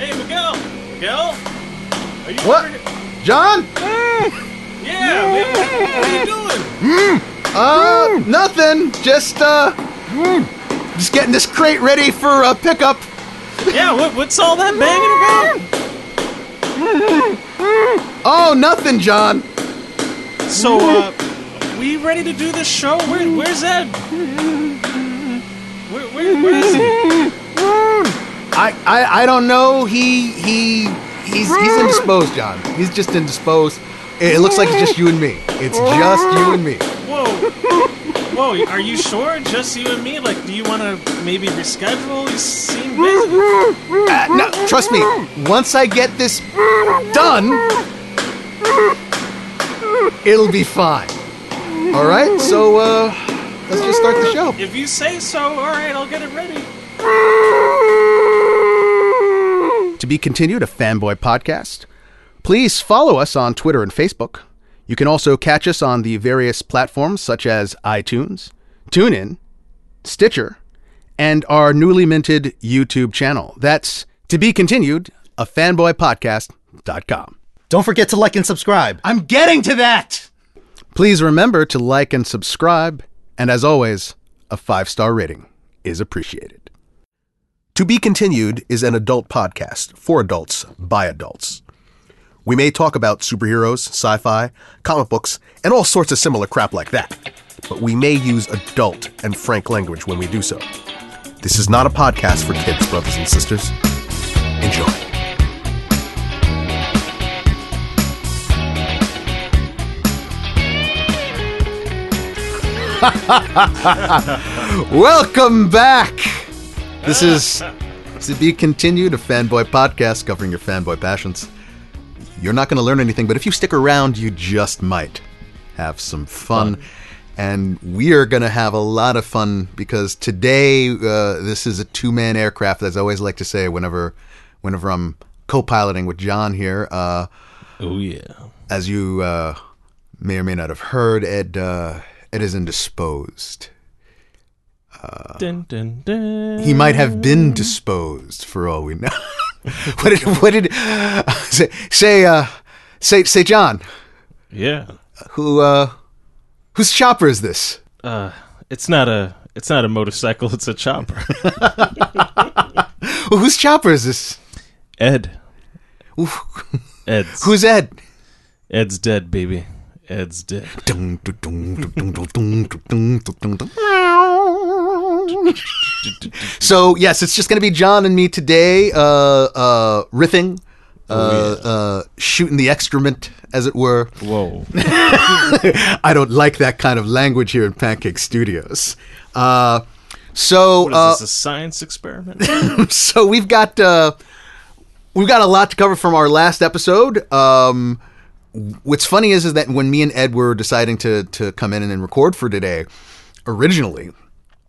Hey, Miguel. Miguel. Are you What? over here? John? Yeah, man. What are you doing? Uh, nothing. Just, uh, just getting this crate ready for a pickup. Yeah, what, what's all that banging about? Oh, nothing, John. So, uh, we ready to do this show? Where, where's Ed? Where, where, where is he? I, I, I don't know. He, he, he's, he's indisposed, John. He's just indisposed. It looks like it's just you and me. It's just you and me. Whoa. Whoa, are you sure? Just you and me? Like, do you want to maybe reschedule? You seem busy. Uh, no, trust me. Once I get this done, it'll be fine. All right. So, uh, let's just start the show. If you say so, alright, I'll get it ready. To be continued, a fanboy podcast. Please follow us on Twitter and Facebook. You can also catch us on the various platforms such as iTunes, TuneIn, Stitcher, and our newly minted YouTube channel. That's to be continued, a fanboypodcast.com. Don't forget to like and subscribe. I'm getting to that! Please remember to like and subscribe, and as always, a five star rating is appreciated. To Be Continued is an adult podcast for adults by adults. We may talk about superheroes, sci fi, comic books, and all sorts of similar crap like that, but we may use adult and frank language when we do so. This is not a podcast for kids, brothers and sisters. Enjoy. Welcome back. This is to be continued, a fanboy podcast covering your fanboy passions. You're not going to learn anything, but if you stick around, you just might have some fun. And we are going to have a lot of fun because today uh, this is a two-man aircraft, as I always like to say whenever, whenever I'm co-piloting with John here. Uh, Oh, yeah. as you uh, may or may not have heard, Ed uh, Ed is indisposed. Dun, dun, dun. He might have been disposed for all we know. what did what did say say uh say say John, Yeah. who uh whose chopper is this? Uh, it's not a. It's not a motorcycle. It's a chopper. Whose chopper is this? Ed. Ed's. Who's Ed? Ed's dead, baby. Ed's dead. So yes, it's just gonna be John and me today, uh, uh, riffing, uh, uh, shooting the excrement, as it were. Whoa. I don't like that kind of language here in Pancake Studios. Uh, so What is uh, this? A science experiment? so we've got uh, we've got a lot to cover from our last episode. Um, what's funny is is that when me and Ed were deciding to to come in and record for today, originally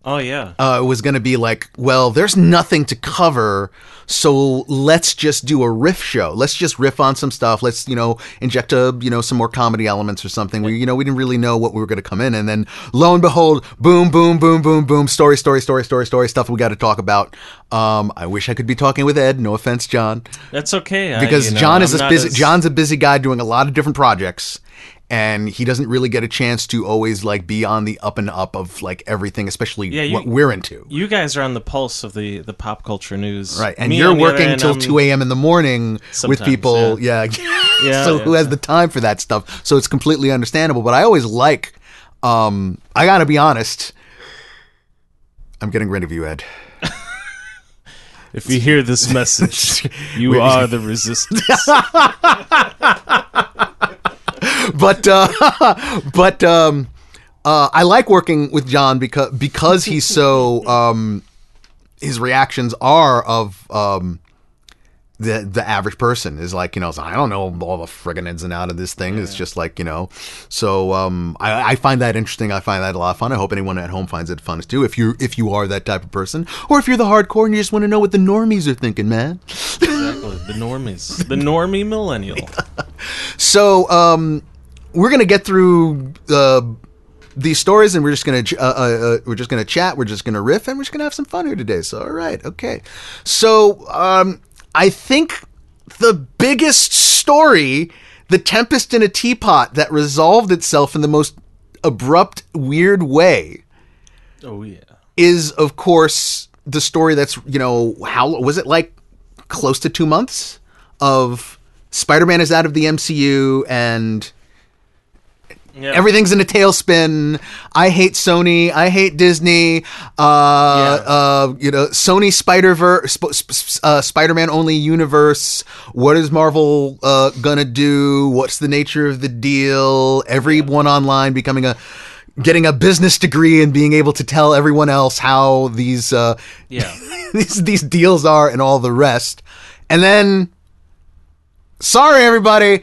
oh yeah. uh, it was going to be like, well, there's nothing to cover, so let's just do a riff show. Let's just riff on some stuff. Let's you know inject a you know some more comedy elements or something. We you know we didn't really know what we were going to come in, and then lo and behold, boom, boom, boom, boom, boom, story, story, story, story, story, stuff we got to talk about. Um, I wish I could be talking with Ed. No offense, John, That's okay. I- because you know, John is I'm a busy. as- John's a busy guy doing a lot of different projects. And he doesn't really get a chance to always like be on the up and up of like everything, especially Yeah, you- what we're into. You guys are on the pulse of the the pop culture news, Right, and Me, you're on the other working till 2 a.m. in the morning with people. Yeah. Yeah, so yeah, who has the time for that stuff? So it's completely understandable. But I always like, um, I got to be honest. I'm getting rid of you, Ed. If you hear this message, you are the resistance. But uh, but um, uh, I like working with John because because he's so um, his reactions are of um, the the average person is like you know I don't know all the friggin' ins and out of this thing. It's just like you know, so um, I, I find that interesting. I find that a lot of fun. I hope anyone at home finds it fun too. If you if you are that type of person, or if you're the hardcore and you just want to know what the normies are thinking, man. exactly. The normies. The normie millennial. So um, we're gonna get through uh, these stories, and we're just gonna uh, uh, uh, we're just gonna chat. We're just gonna riff, and we're just gonna have some fun here today. So all right, okay. So um, I think the biggest story, The Tempest in a Teapot, that resolved itself in the most abrupt, weird way, Oh yeah. is of course the story that's, you know, how was it like close to two months of Spider Man is out of the MCU and Yeah. everything's in a tailspin. I hate Sony. I hate Disney. Uh, Yeah. uh, you know, Sony Spider Verse, sp- sp- uh, Spider Man only universe. What is Marvel uh, gonna do? What's the nature of the deal? Everyone online becoming a getting a business degree and being able to tell everyone else how these uh, Yeah. these these deals are and all the rest. And then, sorry everybody,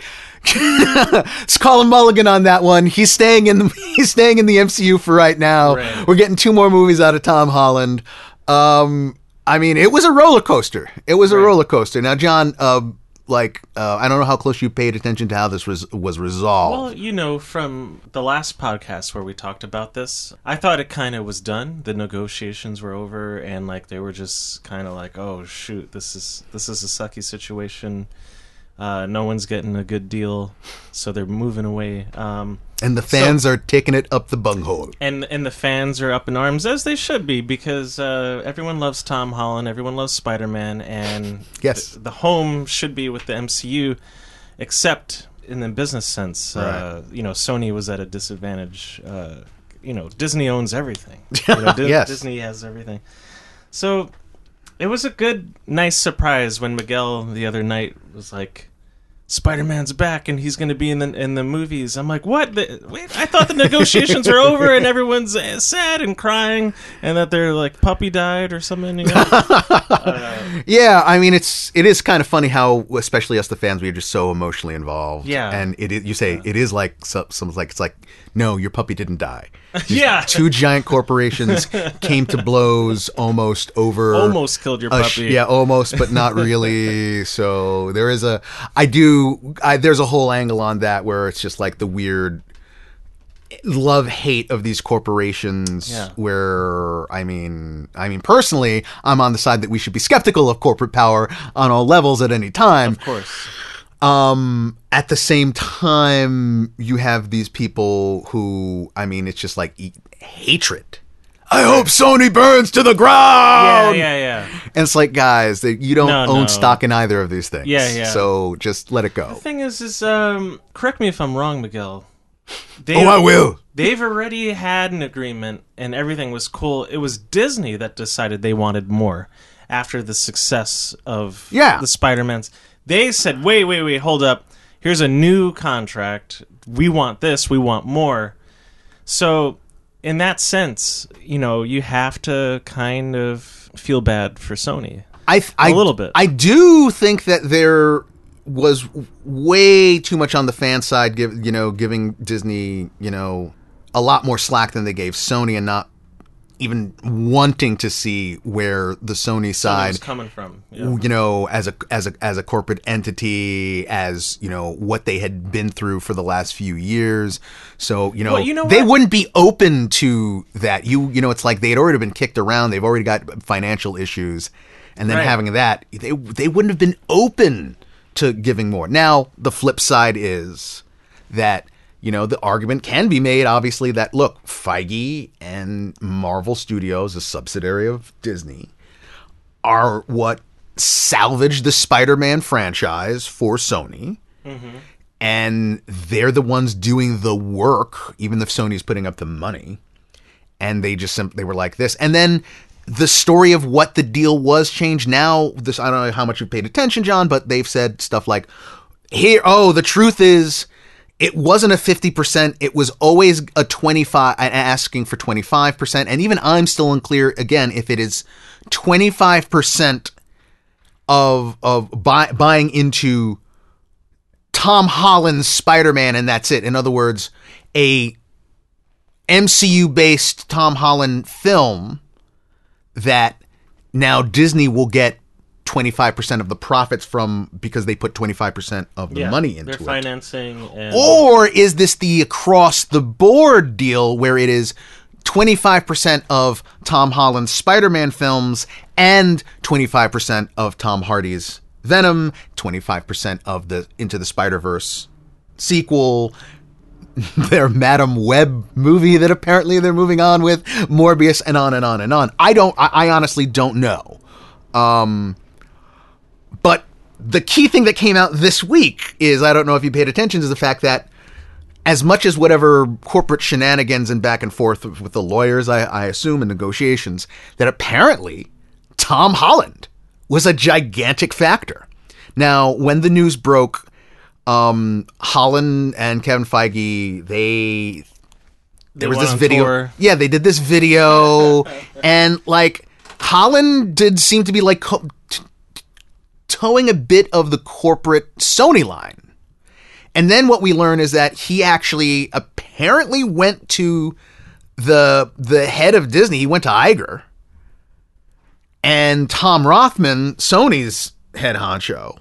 it's Colin Mulligan on that one. He's staying in the he's staying in the MCU for right now. Right. We're getting two more movies out of Tom Holland. Um, I mean, it was a roller coaster. It was a roller coaster. Now, John, uh, like, uh, I don't know how close you paid attention to how this was was resolved. Well, you know, from the last podcast where we talked about this, I thought it kind of was done. The negotiations were over, and like they were just kind of like, "Oh shoot, this is this is a sucky situation. Uh, no one's getting a good deal, so they're moving away." Um, and the fans are taking it up the bunghole. and and the fans are up in arms as they should be because uh, everyone loves Tom Holland, everyone loves Spider Man, and Yes. the, the home should be with the MCU, except in the business sense. Uh, you know, Sony was at a disadvantage. Uh, you know, Disney owns everything. You know, Di- Yes. Disney has everything. So it was a good, nice surprise when Miguel the other night was like. Spider-Man's back and he's going to be in the in the movies. I'm like, what? The, wait, I thought the negotiations were over and everyone's uh, sad and crying and that their like puppy died or something. You know? Yeah, I mean it's it is kind of funny how, especially us the fans, we are just so emotionally involved. Yeah. and it is, you say it is like some, like it's like no, your puppy didn't die. yeah, Two giant corporations came to blows almost over almost killed your puppy. sh- yeah, almost, but not really. so there is a, I do, I, there's a whole angle on that where it's just like the weird love hate of these corporations. Yeah. Where I mean, I mean personally, I'm on the side that we should be skeptical of corporate power on all levels at any time. of course. Um, at the same time, you have these people who, I mean, it's just like e- hatred. I hope Sony burns to the ground. yeah, yeah. Yeah. And it's like, guys, that you don't No, own no. stock in either of these things. Yeah, yeah. So just let it go. The thing is, is um, correct me if I'm wrong, Miguel. They, Oh, I will. They've already had an agreement, and everything was cool. It was Disney that decided they wanted more after the success of Yeah. the Spider-Mans. They said, "Wait, wait, wait, hold up. Here's a new contract. We want this. We want more." So, in that sense, you know, you have to kind of feel bad for Sony. I, I, little bit. I do think that there was way too much on the fan side, give you know, giving Disney, you know, a lot more slack than they gave Sony, and not even wanting to see where the Sony side it's coming from. Yeah. you know as a as a as a corporate entity as you know what they had been through for the last few years so you know, Well, you know they what? wouldn't be open to that you you know it's like they'd already been kicked around they've already got financial issues and then Right. having that they they wouldn't have been open to giving more now the flip side is that you know the argument can be made obviously that look Feige and Marvel Studios a subsidiary of Disney are what salvaged the Spider-Man franchise for Sony. Mm-hmm. And they're the ones doing the work, even if Sony's putting up the money. And they just simply they were like this. And then the story of what the deal was changed. Now, this I don't know how much you've paid attention, John, but they've said stuff like, "Here, oh, the truth is, it wasn't a 50%. It was always a 25, asking for 25%. And even I'm still unclear, again, if it is 25% of, of buy, buying into Tom Holland's Spider-Man and that's it. In other words, a MCU based Tom Holland film that now Disney will get 25% of the profits from because they put 25% of the Yeah, money into They're it. financing and Or is this the across the board deal where it is 25% of Tom Holland's Spider Man films and 25% of Tom Hardy's Venom, 25% of the Into the Spider Verse sequel, their Madam Web movie that apparently they're moving on with, Morbius, and on and on and on. I don't, I, I honestly don't know. Um, but the key thing that came out this week is I don't know if you paid attention to the fact that as much as whatever corporate shenanigans and back and forth with the lawyers, I, I assume, and negotiations, that apparently Tom Holland was a gigantic factor. Now, when the news broke, um, Holland and Kevin Feige, they there was this video. tour. Yeah, they did this video, and like Holland did seem to be like co- t- t- toeing a bit of the corporate Sony line. And then what we learn is that he actually apparently went to the the head of Disney. He went to Iger, and Tom Rothman, Sony's head honcho,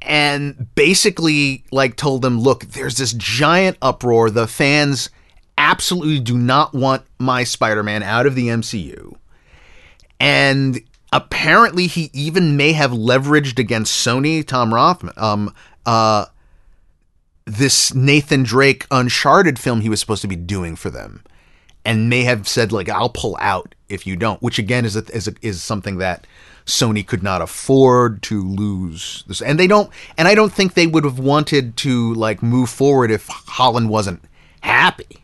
and basically like told them, "Look, there's this giant uproar. The fans absolutely do not want my Spider-Man out of the MCU." And apparently he even may have leveraged against Sony, Tom Rothman, um, uh, this Nathan Drake Uncharted film he was supposed to be doing for them, and may have said like, "I'll pull out if you don't," which again is a, is a, is something that Sony could not afford to lose. This, and they don't, and I don't think they would have wanted to like move forward if Holland wasn't happy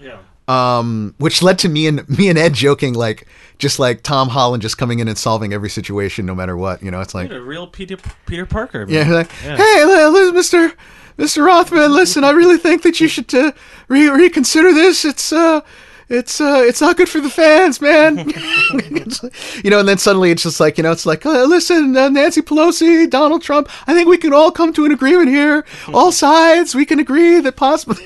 Yeah. Um, which led to me and me and Ed joking like just like Tom Holland just coming in and solving every situation no matter what. You know, it's like a real Peter Peter Parker. yeah, man. like hey, li- li- Mister Mister Rothman, listen, I really think that you should uh, re- reconsider this. It's uh. It's uh, it's not good for the fans, man. You know, and then suddenly it's just like you know, it's like, uh, listen, uh, Nancy Pelosi, Donald Trump. I think we can all come to an agreement here. All sides, we can agree that possibly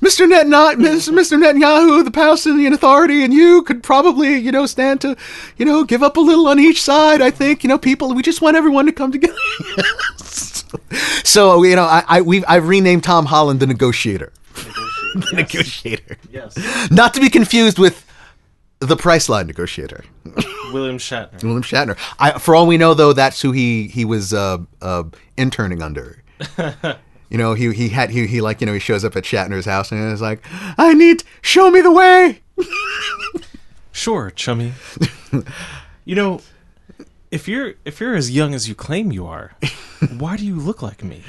Mr. Netanyahu, Mr. Netanyahu, the Palestinian Authority, and you could probably, you know, stand to, you know, give up a little on each side. I think, you know, people. We just want everyone to come together. so, you know, I, I we've I've renamed Tom Holland the negotiator. the negotiator, Yes. not to be confused with the Priceline negotiator, William Shatner. William Shatner. I, for all we know, though, that's who he he was uh, uh, interning under. You know, he he had he he like you know he shows up at Shatner's house and is like, I need show me the way. Sure, chummy. you know, if you're if you're as young as you claim you are, why do you look like me?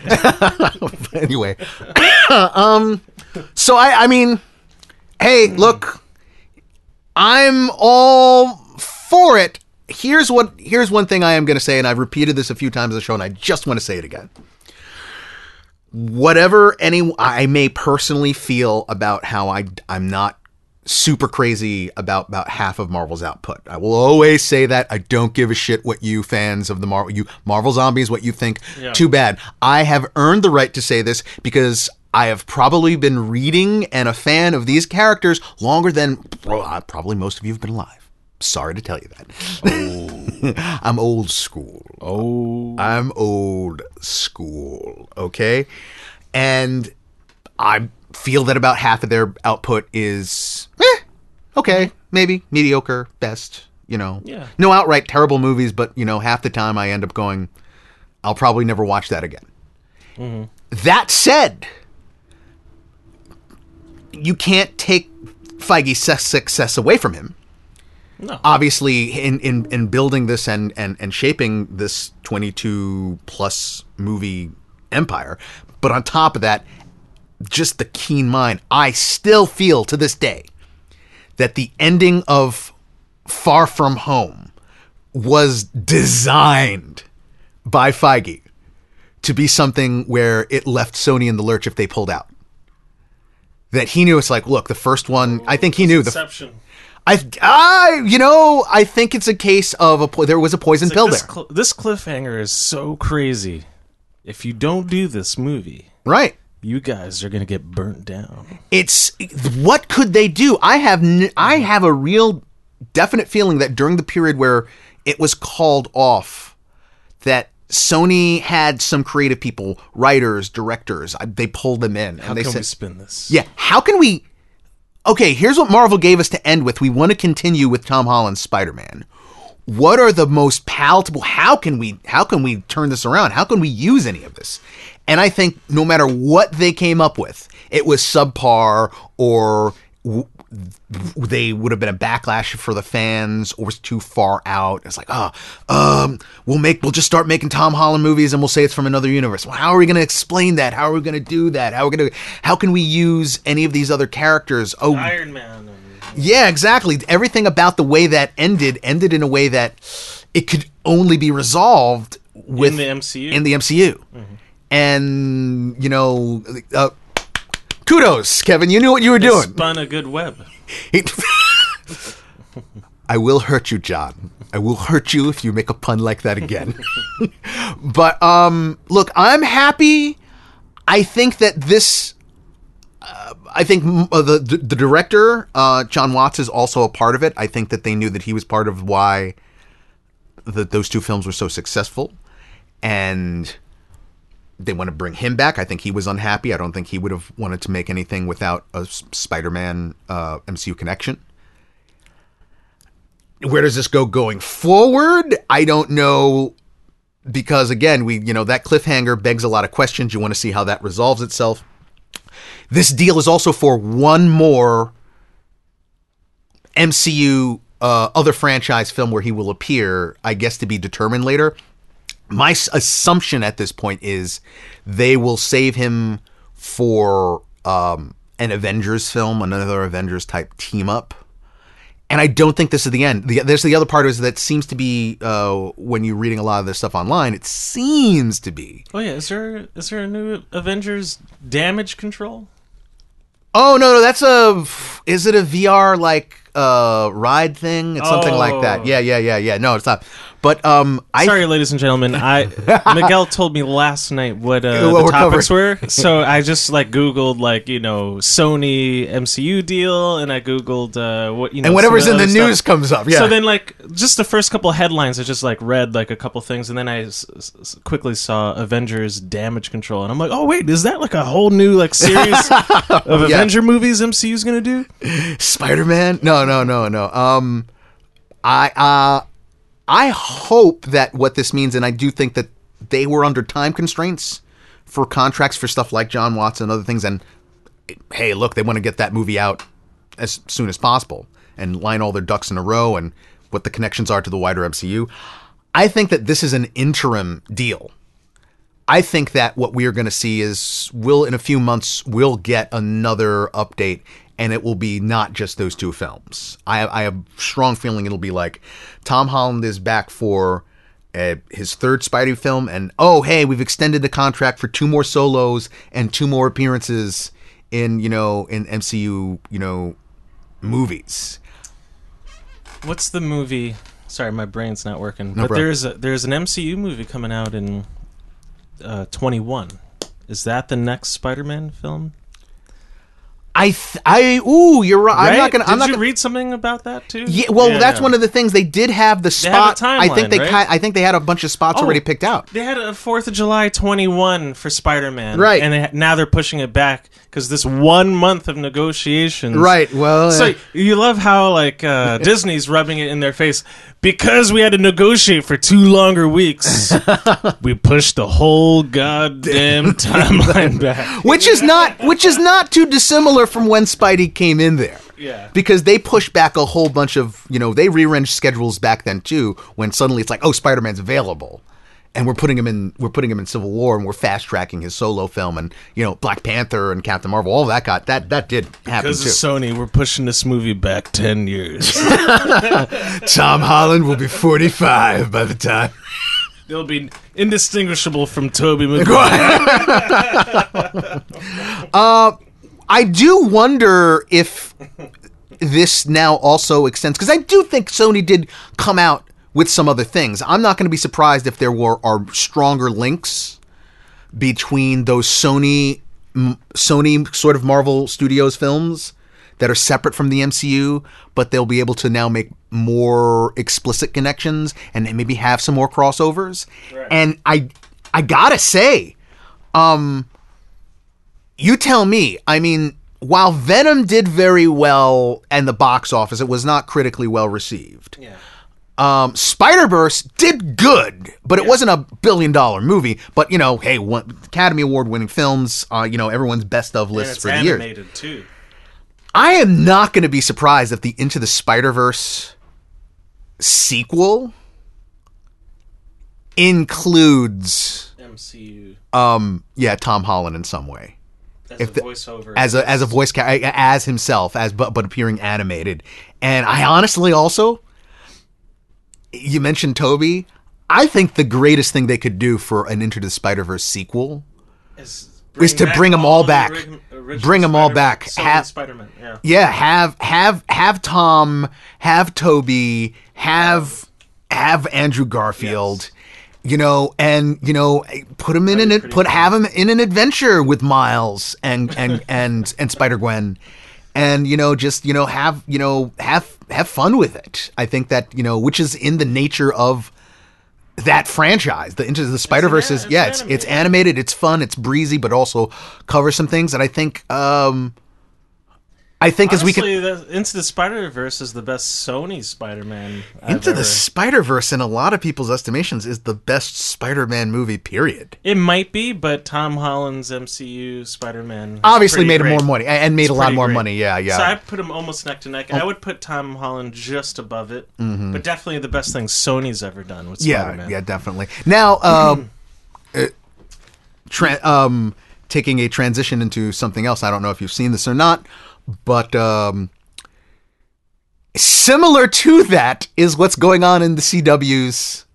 anyway, um, so I I mean, hey, look, I'm all for it. Here's what here's one thing I am going to say, and I've repeated this a few times on the show, and I just want to say it again. Whatever any I may personally feel about how I I'm not super crazy about about half of Marvel's output. I will always say that I don't give a shit what you fans of the Marvel you Marvel zombies what you think. Yeah. Too bad. I have earned the right to say this because I have probably been reading and a fan of these characters longer than probably most of you have been alive. Sorry to tell you that. Oh. I'm old school. Oh, I'm old school, okay? And I feel that about half of their output is okay, maybe mediocre, best, you know. Yeah. No outright terrible movies, but you know, half the time I end up going, I'll probably never watch that again. Mm-hmm. That said, you can't take Feige's success away from him no. obviously in, in, in building this and, and, and shaping this 22 plus movie empire but on top of that just the keen mind i still feel to this day that the ending of far from home was designed by feige to be something where it left sony in the lurch if they pulled out that he knew it's like look the first one i think he oh, knew the I, I, you know, I think it's a case of a po- there was a poison pill this, there, cl- this cliffhanger is so crazy. If you don't do this movie, right? You guys are gonna get burnt down. It's what could they do? I have n- I have a real definite feeling that during the period where it was called off, that Sony had some creative people, writers, directors. I, they pulled them in, How and they can said, we spin this? Yeah, how can we? Okay, here's what Marvel gave us to end with. We want to continue with Tom Holland's Spider Man. What are the most palatable how can we how can we turn this around? How can we use any of this? And i think no matter what they came up with it was subpar or w- they would have been a backlash for the fans or was too far out. It's like oh um we'll make we'll just start making tom holland movies and we'll say it's from another universe. Well how are we going to explain that? How are we going to do that? How are we going to how can we use any of these other characters? Oh Iron Man. Yeah, exactly. Everything about the way that ended ended in a way that it could only be resolved with in the MCU. in the MCU. And you know, uh, kudos, Kevin. You knew what you were They doing. spun a good web. I will hurt you, John. I will hurt you if you make a pun like that again. but um, look, I'm happy. I think that this. Uh, I think uh, the, the the director, uh, John Watts, is also a part of it. I think that they knew that he was part of why that those two films were so successful, and they want to bring him back. I think he was unhappy. I don't think he would have wanted to make anything without a Spider-Man uh, MCU connection where does this go going forward? I don't know because again, we you know that cliffhanger begs a lot of questions. You want to see how that resolves itself. This deal is also for one more MCU uh, other franchise film where he will appear, I guess to be determined later. My assumption at this point is they will save him for um, an Avengers film, another Avengers type team up and I don't think this is the end. The, there's the other part is that seems to be uh, when you're reading a lot of this stuff online. It seems to be. Oh yeah, is there is there a new Avengers Damage Control? Oh no, no, that's a. Is it a VR like uh, ride thing? It's something like that. Oh. Yeah, yeah, yeah, yeah. No, it's not. But um, I Sorry, ladies and gentlemen. I Miguel told me last night what, uh, What the topics were, so I just like Googled like you know Sony MCU deal, and I Googled uh, what you know and whatever's in the other news comes up. Yeah. So then, like, just the first couple headlines, I just like read like a couple things, and then I s- s- quickly saw Avengers Damage Control, and I'm like, oh wait, is that like a whole new like series of Avenger movies MCU's gonna do? Spider Man? No, no, no, no. Um, I uh, I hope that what this means, and I do think that they were under time constraints for contracts for stuff like John Watts and other things. And hey, look, they want to get that movie out as soon as possible and line all their ducks in a row and what the connections are to the wider MCU. I think that this is an interim deal. I think that what we are going to see is we'll in a few months we'll get another update and it will be not just those two films. I, I have a strong feeling it'll be like Tom Holland is back for uh, his third Spidey film and oh hey we've extended the contract for two more solos and two more appearances in you know in MCU you know movies. What's the movie? Sorry, my brain's not working. No but problem. there's a, there's an MCU movie coming out in uh, 21. Is that the next Spider-Man film? I th- I ooh you're right. I'm not gonna. Did I'm not you gonna. read something about that too? Yeah, well, that's one of the things they did have the spot. I think they right? I think they had a bunch of spots Oh. already picked out. They had a Fourth of July 21 for Spider-Man, Right. And they, ha- now they're pushing it back because this one month of negotiations, Right. Well, So uh, you love how like uh, Disney's rubbing it in their face because we had to negotiate for two longer weeks. we pushed the whole goddamn timeline back. which is not which is not too dissimilar from when Spidey came in there. Yeah. Because they pushed back a whole bunch of, you know, they rearranged schedules back then too when suddenly it's like, "Oh, Spider-Man's available." And we're putting him in we're putting him in Civil War and we're fast tracking his solo film and, you know, Black Panther and Captain Marvel, all that got that that did happen Because too. of Sony, we're pushing this movie back ten years. Tom Holland will be 45 by the time. They'll be indistinguishable from Tobey Maguire. Uh, I do wonder if this now also extends because I do think Sony did come out with some other things. I'm not going to be surprised if there were are stronger links between those Sony Sony sort of Marvel Studios films that are separate from the MCU, but they'll be able to now make more explicit connections and maybe have some more crossovers. And I I got to say um, you tell me. I mean, while Venom did very well and the box office, it was not critically well received. yeah. Um, Spider Verse did good, but it wasn't a billion dollar movie. But you know, hey, one, Academy Award winning films, uh, you know, everyone's best of lists for the year. animated too. I am not going to be surprised if the Into the Spider Verse sequel includes, MCU um, yeah, Tom Holland in some way. as If a the- voiceover. as a as a voice ca- as himself as but but appearing animated. And I honestly also you mentioned Tobey. I think the greatest thing they could do for an Into the Spider Verse sequel is, is to bring them all back. original Bring 'em all back. Sony Have- Spider-Man. Yeah. yeah have have have Tom have Tobey have have Andrew Garfield. You know, and you know, put him in an put cool. have him in an adventure with Miles and and and and Spider Gwen, and you know, just you know, have you know, have have fun with it. I think that you know, which is in the nature of that franchise. The Into the Spider Verse is yeah, it's it's animated. animated, it's fun, it's breezy, but also covers some things that I think um I think as we can Honestly, the, Into the Spider Verse is the best Sony Spider-Man. I've Into the ever- Spider Verse, in a lot of people's estimations, is the best Spider Man movie. Period. It might be, but Tom Holland's MCU Spider-Man Obviously, made great. more money and made It's a lot more great. money. Yeah, yeah. So I put him almost neck to neck. I would put Tom Holland just above it, but definitely the best thing Sony's ever done with Mm-hmm. yeah, Spider-Man. yeah, definitely. Now, um, uh, tra- um, taking a transition into something else. I don't know if you've seen this or not, but um, similar to that is what's going on in the CW's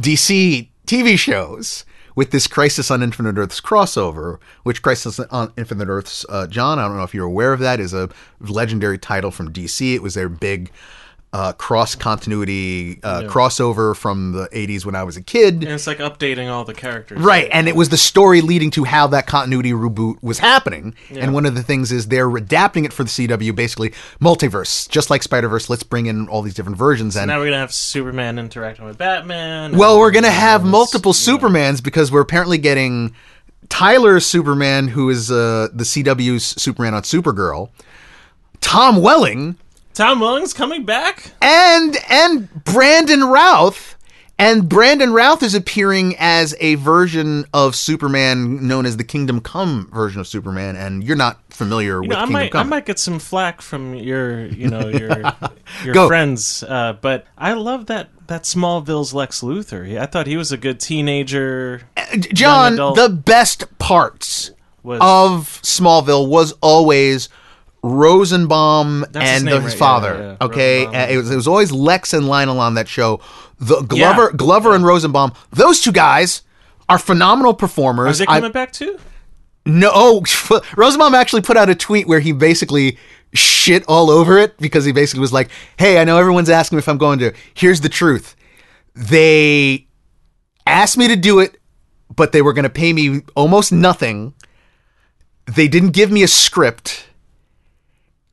DC TV shows with this Crisis on Infinite Earths crossover, which Crisis on Infinite Earths, uh, John, I don't know if you're aware of that, is a legendary title from DC. It was their big uh, cross continuity uh, crossover from the 80s when I was a kid. And it's like updating all the characters. Right, and it was the story leading to how that continuity reboot was happening. And one of the things is they're adapting it for the CW, basically multiverse, just like Spider Verse. Let's bring in all these different versions. And Now we're gonna have Superman interacting with Batman. well, we're gonna have multiple know, Supermans because we're apparently getting Tyler Superman, who is uh, the CW's Superman on Supergirl, Tom Welling, Tom Welling's coming back. and and Brandon Routh. And Brandon Routh is appearing as a version of Superman known as the Kingdom Come version of Superman, and you're not familiar You with know, I Kingdom might, I might get some flack from your, you know, your your friends, uh, but I love that that Smallville's Lex Luthor. I thought he was a good teenager. John, the best parts Was of Smallville was always Rosenbaum That's and name, the, his Yeah, father. yeah. Okay, Uh, it was it was always Lex and Lionel on that show. The Glover, Yeah. Glover and Rosenbaum, those two guys are phenomenal performers. Are they I- coming back too? no, oh, Rosenbaum actually put out a tweet where he basically shit all over it because he basically was like, "Hey, I know everyone's asking me if I'm going to. Here's the truth. They asked me to do it, but they were going to pay me almost nothing. They didn't give me a script."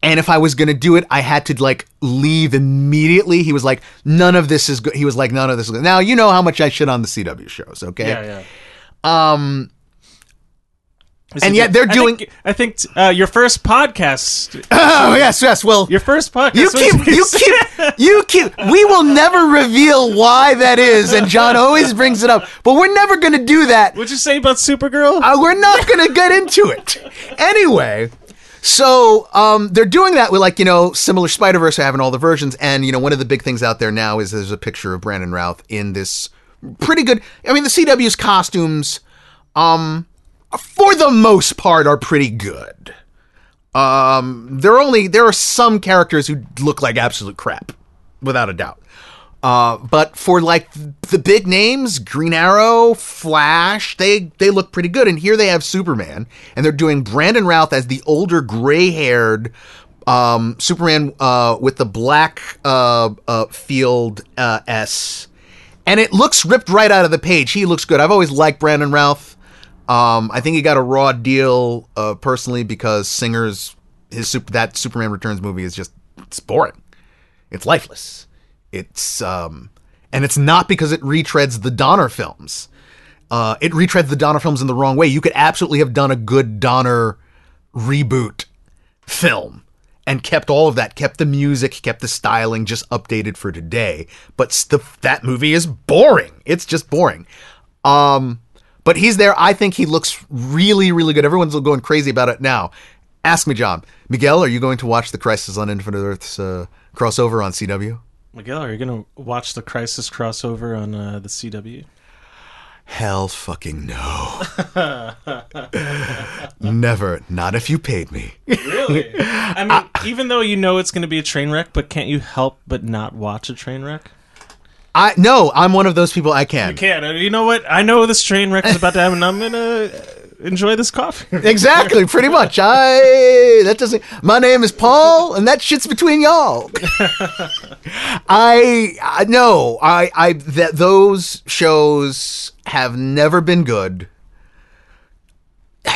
And if I was going to do it, I had to like leave immediately. He was like, none of this is good. He was like, none of this is good. Now, you know how much I shit on the CW shows, okay? Yeah, yeah. Um, Is And yet good? they're I doing- think- I think, uh, your first podcast. oh, yes, yes. Well, Your first podcast. You keep, you keep, you keep. We will never reveal why that is, and John always brings it up. But we're never going to do that. What'd you say about Supergirl? Uh, we're not going to get into it. Anyway, so um, they're doing that with like you know similar Spider Verse having all the versions, and you know one of the big things out there now is there's a picture of Brandon Routh in this pretty good. I mean, the CW's costumes, um, for the most part, are pretty good. Um, there are only there are some characters who look like absolute crap, without a doubt. Uh, but for like the big names, Green Arrow, Flash, they they look pretty good. And here they have Superman, and they're doing Brandon Routh as the older, gray-haired um, Superman uh, with the black uh, uh, field uh, S, and it looks ripped right out of the page. He looks good. I've always liked Brandon Routh. Um, I think he got a raw deal uh, personally because Singer's his that Superman Returns movie is just it's boring. It's lifeless. It's um, and it's not because it retreads the Donner films. Uh, it retreads the Donner films in the wrong way. You could absolutely have done a good Donner reboot film and kept all of that, kept the music, kept the styling, just updated for today. But st- that movie is boring. It's just boring. Um, but he's there. I think he looks really, really good. Everyone's going crazy about it now. Ask me, John. Miguel, are you going to watch the Crisis on Infinite Earths uh, crossover on CW? Miguel, are you gonna watch the Crisis crossover on uh, the CW? Hell fucking no. Never. Not if you paid me. Really? I mean, even though you know it's gonna be a train wreck, but can't you help but not watch a train wreck? I no, I'm one of those people I can. You Can't. Uh, You know what? I know this train wreck is about to happen. I'm gonna enjoy this coffee. Exactly, pretty much. I that doesn't. My name is Paul, and that shit's between y'all. I, I no, I I that those shows have never been good,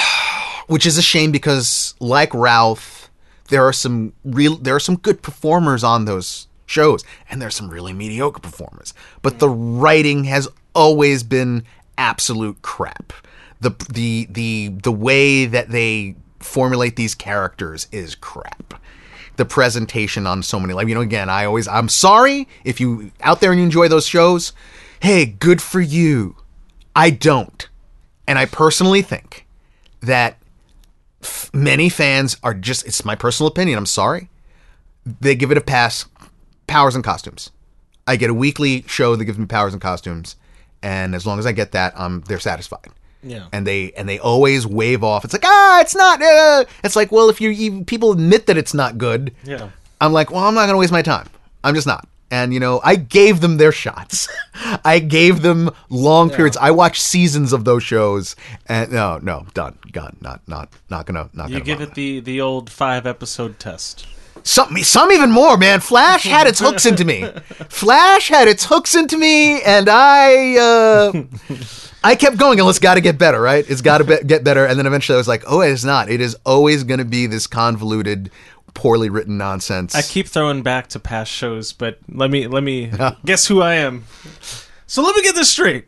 which is a shame because like Ralph, there are some real there are some good performers on those shows, and there's some really mediocre performers. But the writing has always been absolute crap. The the the the way that they formulate these characters is crap. The presentation on so many like you know again I always I'm sorry if you out there and you enjoy those shows. Hey, good for you. I don't. And I personally think that f- many fans are just it's my personal opinion, I'm sorry. They give it a pass powers and costumes. I get a weekly show that gives me powers and costumes, and as long as I get that, um, they're satisfied. Yeah. And they and they always wave off. It's like ah, it's not. Uh. It's like well, if you, you people admit that it's not good, Yeah. I'm like, well, I'm not going to waste my time. I'm just not. And you know, I gave them their shots. I gave them long periods. I watched seasons of those shows, and no, no, done, gone, not, not, not gonna, not You gonna. give it the the old five episode test. Some, some even more, man. Flash had its hooks into me. Flash had its hooks into me, and I, uh, I kept going. And it's got to get better, right? It's got to be- get better. And then eventually, I was like, oh, it's not. It is always going to be this convoluted, poorly written nonsense. I keep throwing back to past shows, but let me let me guess who I am. So let me get this straight.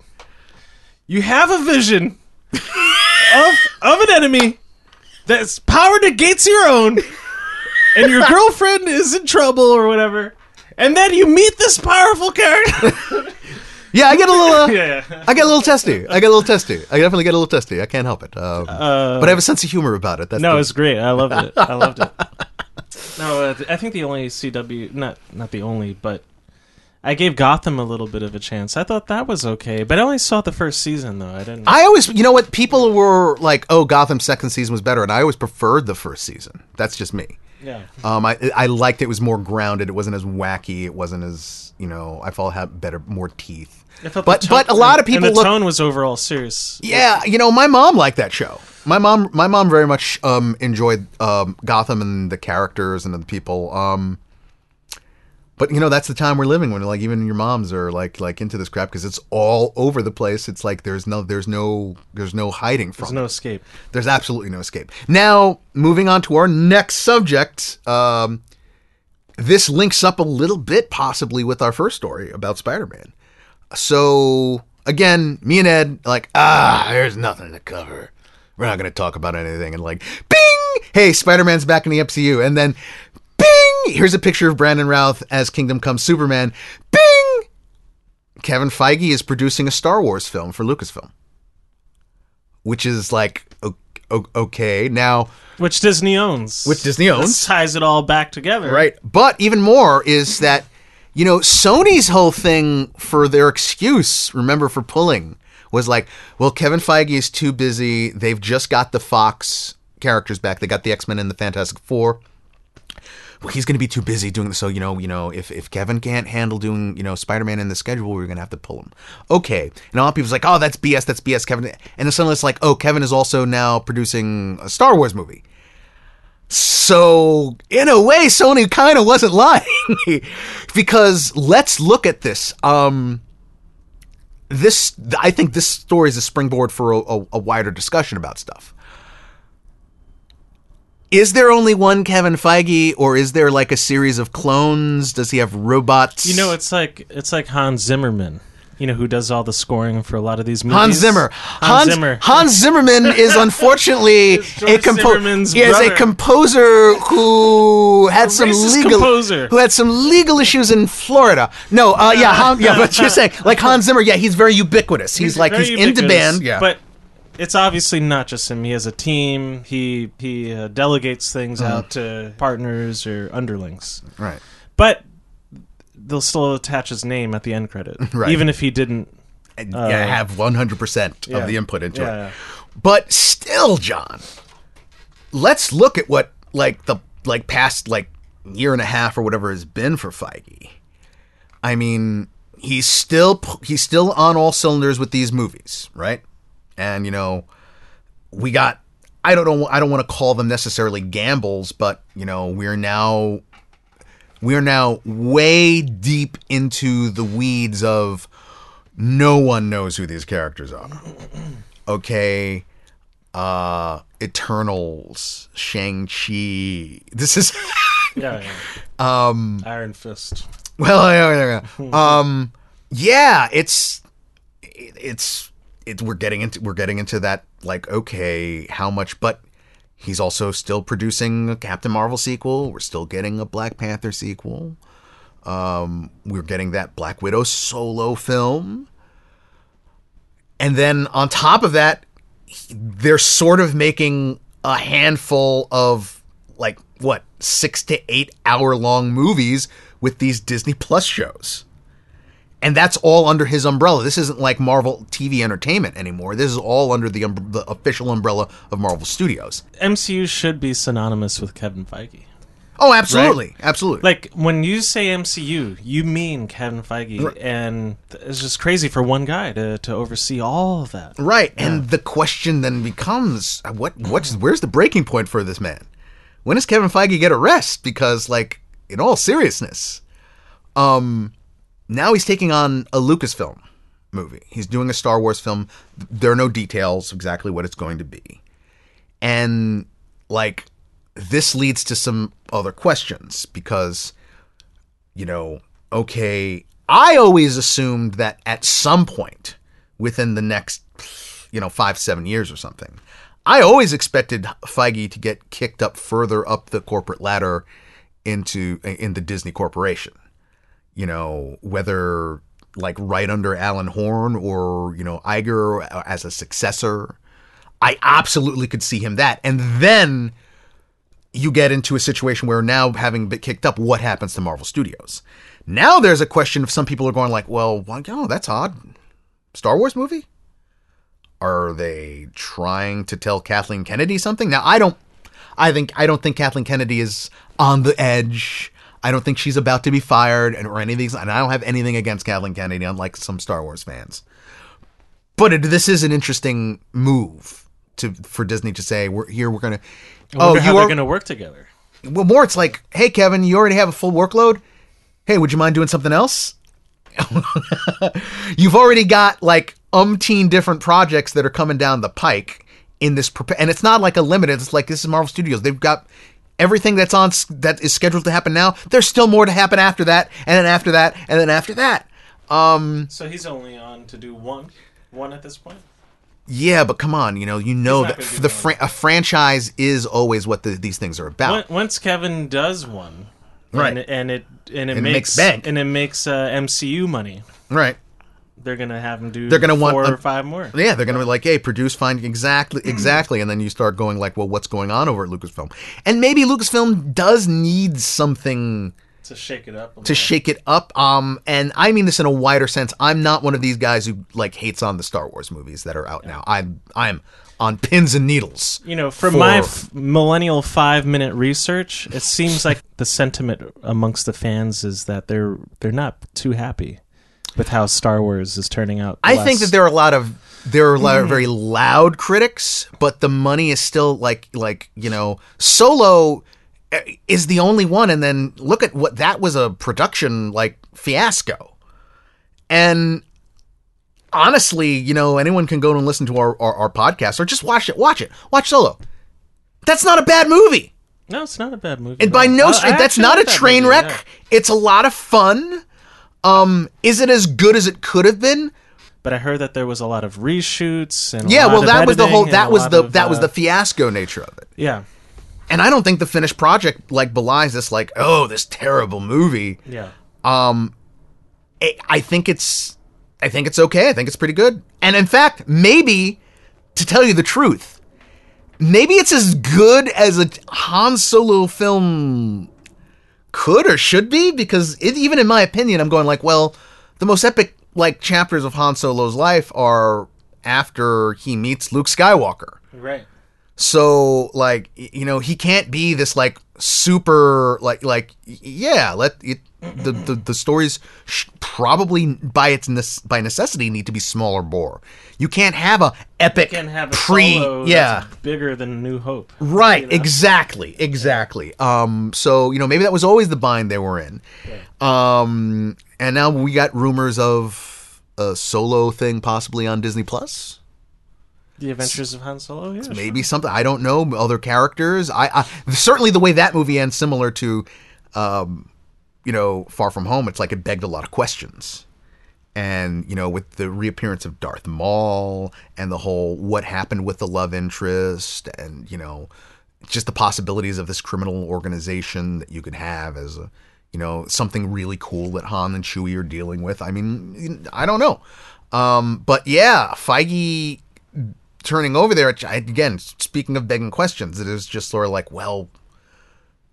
You have a vision of of an enemy that's power negates your own, and your girlfriend is in trouble or whatever. And then you meet this powerful character. yeah, I get a little. Uh, yeah, yeah. I get a little testy. I get a little testy. I definitely get a little testy. I can't help it. Um, but I have a sense of humor about it. That's No, the- it's great. I loved it. I loved it. No, uh, I think the only CW, not not the only, but I gave Gotham a little bit of a chance. I thought that was okay, but I only saw the first season though. I didn't. I always, you know what? People were like, "Oh, Gotham's second season was better," and I always preferred the first season. That's just me. Yeah. Um, I I liked it was more grounded. It wasn't as wacky. It wasn't as you know. I felt had better, more teeth. But the but a lot of and people the look. tone was overall serious. Yeah, you know, my mom liked that show. My mom, my mom very much um, enjoyed um, Gotham and the characters and the people. Um, but you know, that's the time we're living when like even your moms are like like into this crap because it's all over the place. It's like there's no there's no there's no hiding from. There's it. no escape. There's absolutely no escape. Now, moving on to our next subject. Um, this links up a little bit, possibly, with our first story about Spider Man. So, again, me and Ed, like, ah, there's nothing to cover. We're not going to talk about anything. And, like, bing! Hey, Spider Man's back in the MCU. And then, bing! Here's a picture of Brandon Routh as Kingdom Come Superman. Bing! Kevin Feige is producing a Star Wars film for Lucasfilm which is like okay now Which Disney owns. Which Disney owns. This ties it all back together. right but even more is that you know sony's whole thing for their excuse remember for pulling was like well kevin feige is too busy they've just got the fox characters back they got the x-men and the fantastic four well, he's going to be too busy doing this. So you know, you know, if, if Kevin can't handle doing you know Spider-Man in the schedule, we're going to have to pull him. Okay, and all people's like, oh, that's BS, that's BS, Kevin. And then suddenly it's like, oh, Kevin is also now producing a Star Wars movie. So in a way, Sony kind of wasn't lying because let's look at this. Um, this I think this story is a springboard for a, a, a wider discussion about stuff is there only one Kevin Feige, or is there like a series of clones? Does he have robots? You know, it's like it's like Hans Zimmerman. You know who does all the scoring for a lot of these movies? Hans Zimmer. Hans, Zimmer. Hans Zimmerman is unfortunately a composer. He is a composer who had some legal composer. who had some legal issues in Florida. No, uh, yeah, Han, yeah, but you're saying like Hans Zimmer. Yeah, he's very ubiquitous. He's, like he's ubiquitous, band. Yeah, But it's obviously not just him. He has a team. He he uh, delegates things Mm-hmm. out to partners or underlings. right. But they'll still attach his name at the end credit, Right. even if he didn't. And, yeah, have 100 percent yeah. of the input into Yeah. it. But still, John, let's look at what like the like past like year and a half or whatever has been for Feige. I mean, he's still he's still on all cylinders with these movies, right? And you know, we got I don't know I don't want to call them necessarily gambles, but you know, we're now we're now way deep into the weeds of no one knows who these characters are. Okay. Uh Eternals, Shang-Chi. This is Yeah. yeah. Um. Iron Fist. well, yeah, yeah, yeah. um yeah, it's it's it's we're getting into we're getting into that like okay, how much but he's also still producing a Captain Marvel sequel. We're still getting a Black Panther sequel. Um we're getting that Black Widow solo film. And then on top of that, they're sort of making a handful of like what six to eight hour long movies with these Disney Plus shows. And that's all under his umbrella. This isn't like Marvel TV Entertainment anymore. This is all under the, um, the official umbrella of Marvel Studios. MCU should be synonymous with Kevin Feige. Oh, absolutely, absolutely. Like when you say MCU, you mean Kevin Feige, and it's just crazy for one guy to, to oversee all of that. Right, and the question then becomes, what what's where's the breaking point for this man? When does Kevin Feige get a rest? Because, like, in all seriousness, um, now he's taking on a Lucasfilm movie. He's doing a Star Wars film. There are no details exactly what it's going to be, and like, this leads to some other questions because, you know, okay, I always assumed that at some point within the next, you know, five, seven years or something. I always expected Feige to get kicked up further up the corporate ladder into in the Disney Corporation. You know, whether like right under Alan Horn or, you know, Iger as a successor. I absolutely could see him that. And then you get into a situation where now having been kicked up, what happens to Marvel Studios? Now there's a question of some people are going like, well, oh, that's odd. Star Wars movie? Are they trying to tell Kathleen Kennedy something? Now I don't I think I don't think Kathleen Kennedy is on the edge. I don't think she's about to be fired and or any of these and I don't have anything against Kathleen Kennedy unlike some Star Wars fans. But it, this is an interesting move to for Disney to say we're here we're going to I wonder Oh, you they're going to work together. well, more it's like, hey, Kevin, you already have a full workload. Hey, would you mind doing something else? You've already got like umpteen different projects that are coming down the pike in this, and it's not like a limited. It's like this is Marvel Studios. They've got everything that's on that is scheduled to happen now. There's still more to happen after that, and then after that, and then after that. Um, So he's only on to do one, one at this point. yeah, but come on, you know, you know that the fran- a franchise is always what the, these things are about. Once- Kevin does one, Right. and, and it and it And it makes makes, bank. and it makes uh, MCU money, Right. They're gonna have them do. They're gonna want four a- or five more. Yeah, they're gonna be like, "Hey, produce, find exactly, exactly," and then you start going like, "Well, what's going on over at Lucasfilm?" And maybe Lucasfilm does need something to shake it up. to shake it up. Um, and I mean this in a wider sense. I'm not one of these guys who like hates on the Star Wars movies that are out now. I'm I'm on pins and needles. You know, from for- my f- millennial five minute research, it seems like the sentiment amongst the fans is that they're they're not too happy with how Star Wars is turning out. I less. think that there are a lot of there are a lot of very loud critics, but the money is still like like you know Solo eh, is the only one, and then look at what that was a production like fiasco, and honestly, you know anyone can go and listen to our, our our podcast or just watch it, watch it, watch Solo. That's not a bad movie. no, it's not a bad movie. And by all. no I- I stretch, that's not a train movie, wreck. yeah. It's a lot of fun. Um, is it as good as it could have been? But I heard that there was a lot of reshoots and a Yeah, lot well, of that was the whole. That was the of, that was uh, the fiasco nature of it. yeah And I don't think the finished project like belies this. Like, oh, this terrible movie. yeah. Um, I I think it's, I think it's okay. I think it's pretty good. And in fact, maybe, to tell you the truth, maybe it's as good as a Han Solo film could or should be. Because it, even in my opinion, I'm going like, well, the most epic like chapters of Han Solo's life are after he meets Luke Skywalker. Right. So like you know he can't be this like super like like yeah let it the the, the stories sh- probably by its nece- by necessity need to be smaller bore. You can't have a epic You can have a pre yeah bigger than New Hope. right you know? exactly exactly um so you know maybe that was always the bind they were in um and now we got rumors of a solo thing possibly on Disney Plus The Adventures of Han Solo. Yeah, sure. maybe something I don't know. Other characters. I, I certainly the way that movie ends, similar to, um, you know, Far From Home. It's like it begged a lot of questions, and you know, with the reappearance of Darth Maul and the whole what happened with the love interest, and you know, just the possibilities of this criminal organization that you could have as a, you know, something really cool that Han and Chewie are dealing with. I mean, I don't know. Um, but yeah, Feige turning over there, again, speaking of begging questions, it is just sort of like, well,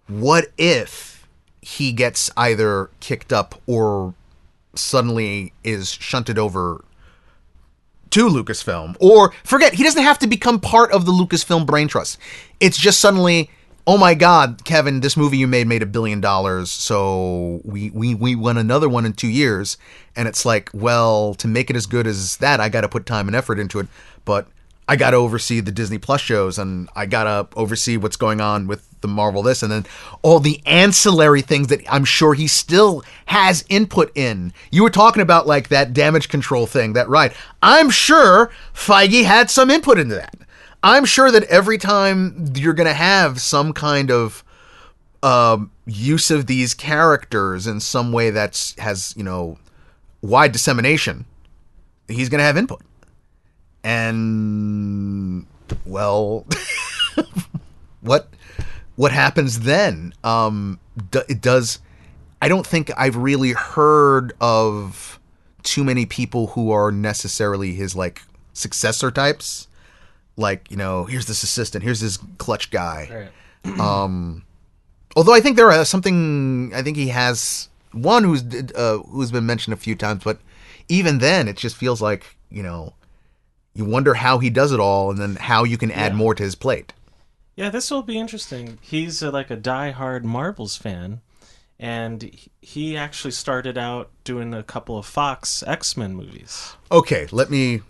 what if he gets either kicked up or suddenly is shunted over to Lucasfilm? Or forget, he doesn't have to become part of the Lucasfilm brain trust. It's just suddenly, oh my God, Kevin, this movie you made made a billion dollars, so we we we won another one in two years, and it's like, well, to make it as good as that, I got to put time and effort into it, but. I got to oversee the Disney Plus shows and I got to oversee what's going on with the Marvel this and then all the ancillary things that I'm sure he still has input in. You were talking about like that damage control thing, that right. I'm sure Feige had some input into that. I'm sure that every time you're going to have some kind of um, use of these characters in some way that's has, you know, wide dissemination, he's going to have input. And well, what what happens then? Um, do, it does. I don't think I've really heard of too many people who are necessarily his like successor types. Like you know, here's this assistant, here's this clutch guy. Right. Um, although I think there are something. I think he has one who's uh, who's been mentioned a few times, but even then, it just feels like you know, you wonder how he does it all, and then how you can add Yeah. more to his plate. Yeah, this will be interesting. He's uh, like a die-hard Marvels fan, and he- actually started out doing a couple of Fox X-Men movies. Okay, let me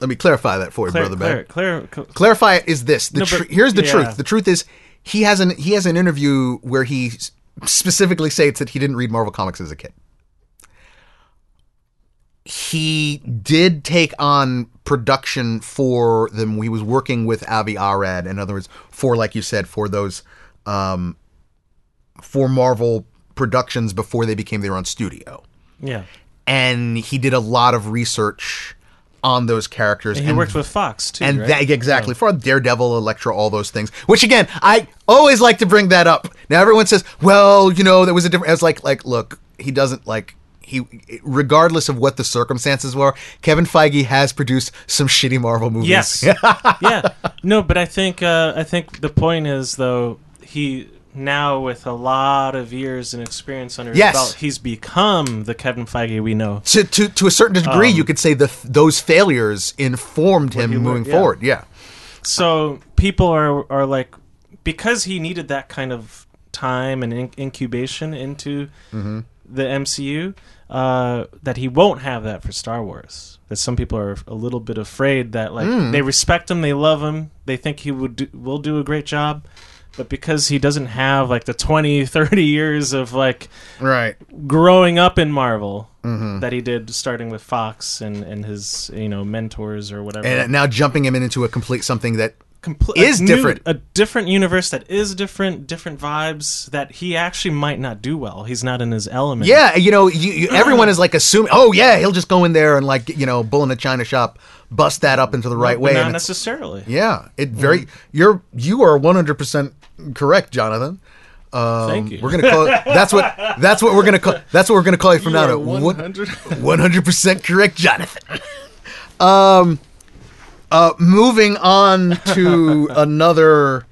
let me clarify that for you, Claire, brother. Claire, Ben. Claire, Cl- Clarify it is this. The No, tr- but- here's the yeah. truth. The truth is he has an he has an interview where he specifically states that he didn't read Marvel comics as a kid. He did take on production for them. He was working with Avi Arad, in other words, for like you said, for those um, for Marvel productions before they became their own studio yeah. and he did a lot of research on those characters. And he worked with Fox too, and right? that exactly for Daredevil, Elektra, all those things. Which again, I always like to bring that up. Now everyone says, "Well, you know, there was a different." I was like, like, look, he doesn't like he, regardless of what the circumstances were. Kevin Feige has produced some shitty Marvel movies. Yes. yeah. No, but I think uh, I think the point is though he now with a lot of years and experience under his belt, he's become the Kevin Feige we know. To, to to a certain degree, you could say the those failures informed him moving learned, yeah. forward. Yeah. So people are are like because he needed that kind of time and in- incubation into Mm-hmm. The MCU uh, that he won't have that for Star Wars. That some people are a little bit afraid that like Hmm. they respect him, they love him, they think he would do, will do a great job. But because he doesn't have like the 20, 30 years of like Right. growing up in Marvel Mm-hmm. that he did starting with Fox and, and his you know mentors or whatever. and now jumping him into a complete something that complete Is different. a different universe that is different, different vibes that he actually might not do well. He's not in his element. Yeah, you know, you, you, everyone is like assuming, oh yeah, he'll just go in there and like you know, bull in a china shop, bust that up into the right but way. not necessarily. yeah, it very you're you are one hundred percent correct, Jonathan. Um, Thank you. We're gonna call it, that's what that's what we're gonna call that's what we're gonna call you from You now on. 100 One hundred percent correct, Jonathan. Um, uh, moving on to another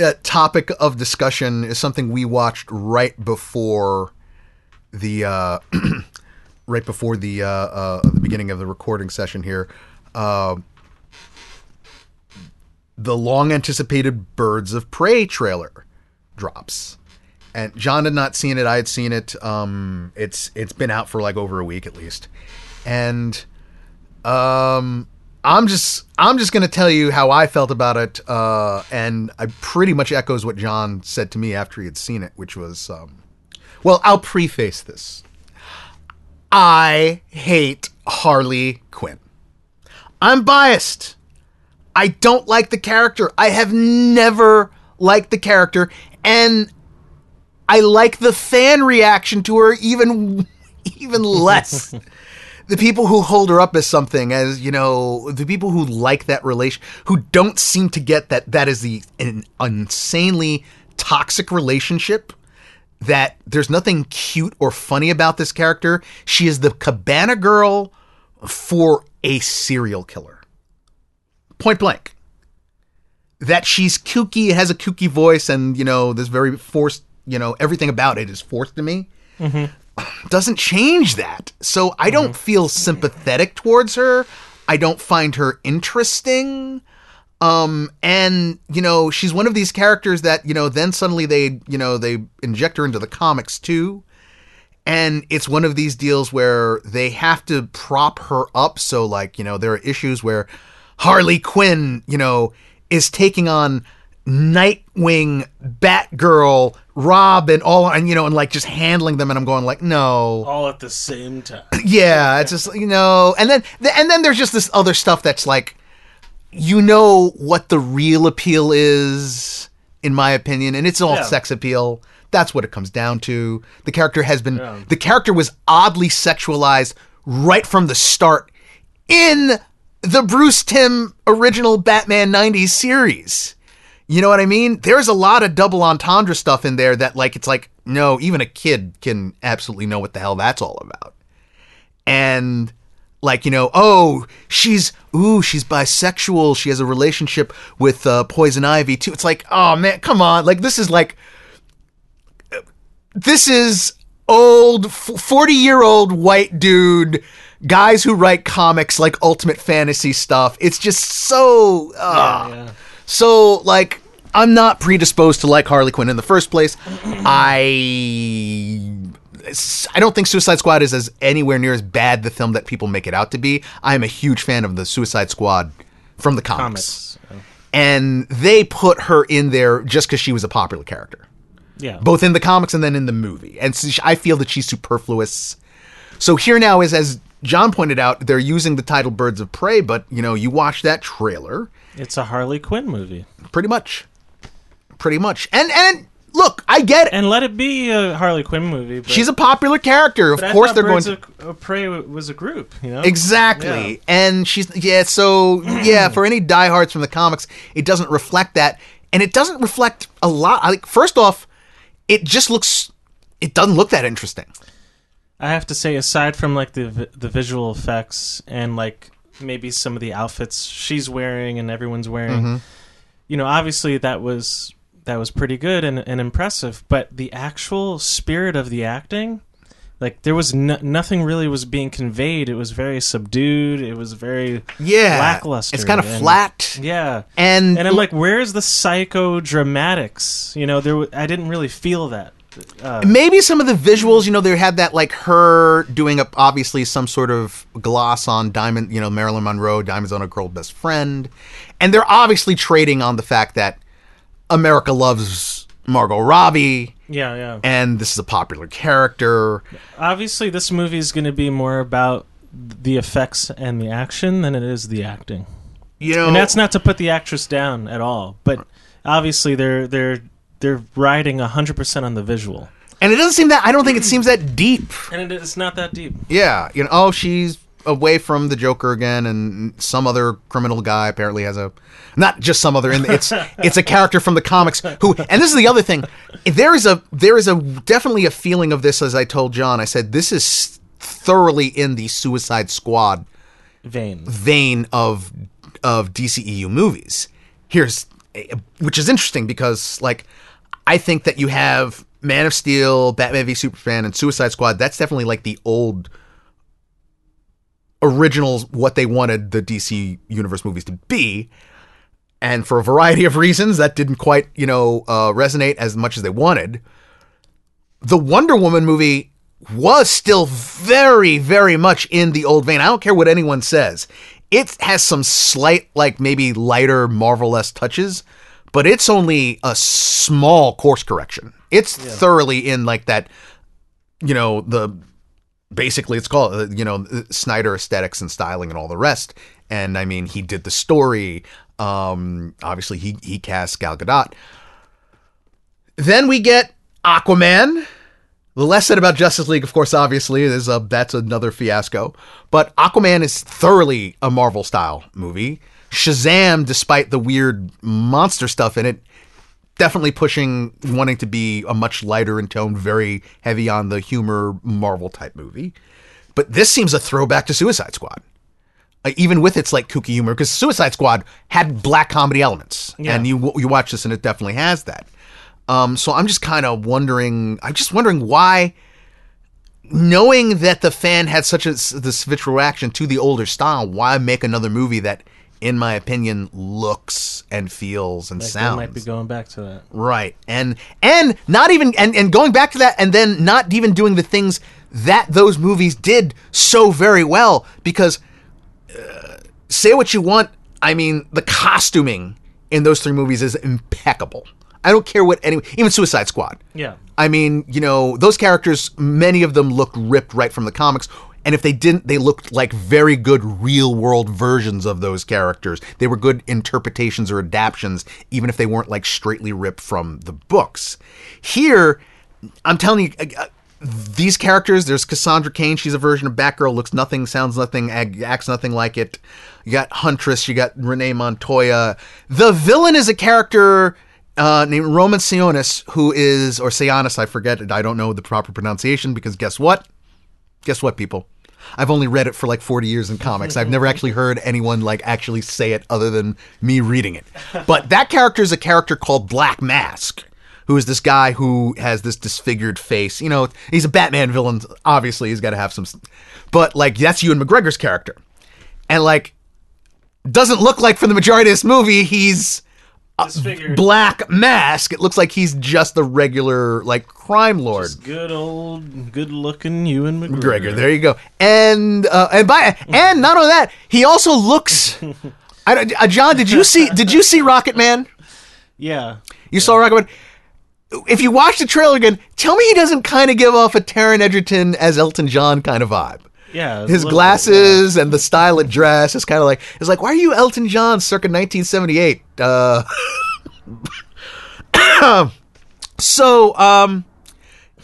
uh, topic of discussion is something we watched right before the uh, right before the uh, uh, the beginning of the recording session here. Uh, the long anticipated Birds of Prey trailer drops. And John had not seen it. I had seen it. Um, it's it's been out for like over a week at least, and um, I'm just I'm just gonna tell you how I felt about it, uh, and I pretty much echoes what John said to me after he had seen it, which was, um, well, I'll preface this. I hate Harley Quinn. I'm biased. I don't like the character. I have never liked the character, and I like the fan reaction to her even even less. the people who hold her up as something, as you know, the people who like that relation, who don't seem to get that that is the an insanely toxic relationship. That there's nothing cute or funny about this character. She is the cabana girl for a serial killer. Point blank that she's kooky, has a kooky voice, and you know, this very forced, you know, everything about it is forced to me. Mm-hmm. Doesn't change that. So I don't feel sympathetic towards her. I don't find her interesting. Um, and you know, she's one of these characters that you know, then suddenly they, you know, they inject her into the comics too. And it's one of these deals where they have to prop her up. So, like, you know, there are issues where Harley Quinn, you know, is taking on Nightwing, Batgirl, Rob, and all, and you know, and like just handling them. And I'm going like, no, All at the same time. yeah, it's just you know, and then and then there's just this other stuff that's like, you know, what the real appeal is, in my opinion, and it's all Yeah. sex appeal. That's what it comes down to. The character has been, Yeah. the character was oddly sexualized right from the start in the Bruce Timm original Batman 90s series. You know what I mean? There's a lot of double entendre stuff in there that, like, it's like, no, even a kid can absolutely know what the hell that's all about. And, like, you know, oh, she's, ooh, she's bisexual. She has a relationship with uh, Poison Ivy, too. It's like, oh, man, come on. Like, this is like, this is old 40 year old white dude guys who write comics like ultimate fantasy stuff it's just so uh, yeah. so like i'm not predisposed to like harley quinn in the first place i i don't think suicide squad is as anywhere near as bad the film that people make it out to be i am a huge fan of the suicide squad from the comics, Comics. and they put her in there just because she was a popular character Yeah. both in the comics and then in the movie. And I feel that she's superfluous. So here now is, as John pointed out, they're using the title "Birds of Prey," but you know, you watch that trailer, It's a Harley Quinn movie. pretty much, pretty much. And and look, I get it. And let it be a Harley Quinn movie. But, She's a popular character. Of course, they're going Birds to. of of Prey was a group, you know? Exactly. Yeah. And she's yeah, so yeah, for any diehards from the comics, it doesn't reflect that. And it doesn't reflect a lot. Like first off, it just looks it doesn't look that interesting. I have to say, aside from like the the visual effects and like maybe some of the outfits she's wearing and everyone's wearing, Mm-hmm. you know, obviously that was that was pretty good and, and impressive. But the actual spirit of the acting, like there was no, nothing really was being conveyed. It was very subdued. It was very Yeah. lackluster. It's kind of and- flat. Yeah. And And I'm like, where's the psychodramatics? You know, there w- I didn't really feel that. Uh, maybe some of the visuals, you know, they had that like her doing up obviously some sort of gloss on Diamond, you know, Marilyn Monroe, Diamonds on a Girl Best Friend. And they're obviously trading on the fact that America loves Margot Robbie yeah, yeah. and this is a popular character. Obviously, this movie is going to be more about the effects and the action than it is the acting. you know, and that's not to put the actress down at all, but obviously they're they're they're riding hundred percent on the visual, and it doesn't seem that. I don't think it seems that deep. and it is not that deep. Yeah, you know, oh, she's away from the Joker again, and some other criminal guy apparently has a, not just some other. It's it's a character from the comics who, and this is the other thing. There is a there is a definitely a feeling of this. As I told John, I said this is thoroughly in the Suicide Squad Vain. vein of of DCEU movies. Here's which is interesting because like I think that you have Man of Steel, Batman v Superman, and Suicide Squad. That's definitely like the old originals what they wanted the DC universe movies to be. And for a variety of reasons, that didn't quite, you know, uh, resonate as much as they wanted. The Wonder Woman movie was still very, very much in the old vein. I don't care what anyone says. It has some slight, like maybe lighter Marvel esque touches, but it's only a small course correction. It's thoroughly in like that, you know, the basically it's called uh, you know Snyder aesthetics and styling and all the rest. And I mean, he did the story. Um, obviously, he he cast Gal Gadot. Then we get Aquaman. The less said about Justice League, of course, obviously, is a that's another fiasco. But Aquaman is thoroughly a Marvel style movie. Shazam, despite the weird monster stuff in it, definitely pushing wanting to be a much lighter in tone, very heavy on the humor Marvel type movie. But this seems a throwback to Suicide Squad. Uh, even with its like kooky humor, because Suicide Squad had black comedy elements, Yeah. and you you watch this and it definitely has that. Um, so I'm just kind of wondering. I'm just wondering why, knowing that the fan had such a this visceral reaction to the older style, why make another movie that, in my opinion, looks and feels and Like, sounds might be going back to that. Right. And and not even and, and going back to that and then not even doing the things that those movies did so very well because uh, say what you want, I mean the costuming in those three movies is impeccable. I don't care what any even Suicide Squad. Yeah. I mean, you know, those characters, many of them looked ripped right from the comics. And if they didn't, they looked like very good real world versions of those characters. They were good interpretations or adaptations, even if they weren't like straightly ripped from the books. Here, I'm telling you, uh, uh, these characters, there's Cassandra Cain. She's a version of Batgirl, looks nothing, sounds nothing, acts nothing like it. You got Huntress, you got Renee Montoya. The villain is a character uh, named Roman Sionis, who is, or Sionis, I forget, I don't know the proper pronunciation because guess what? Guess what, people? I've only read it for like 40 years in comics. I've never actually heard anyone like actually say it other than me reading it. But that character is a character called Black Mask, who is this guy who has this disfigured face. You know, he's a Batman villain. Obviously, he's got to have some. But like, that's Ewan McGregor's character. And like, doesn't look like for the majority of this movie, he's Disfigured. Black Mask. It looks like he's just the regular like crime lord. Just good old, good looking Ewan McGregor. Gregor. There you go. And uh, and by and not only that, he also looks. I don't, uh, John, did you see? Did you see Rocket Man? Yeah. You saw Rocket Man. If you watch the trailer again, tell me he doesn't kind of give off a Taron Egerton as Elton John kind of vibe. Yeah. His glasses and the style of dress is kind of like it's like why are you Elton John circa 1978? Uh, so um,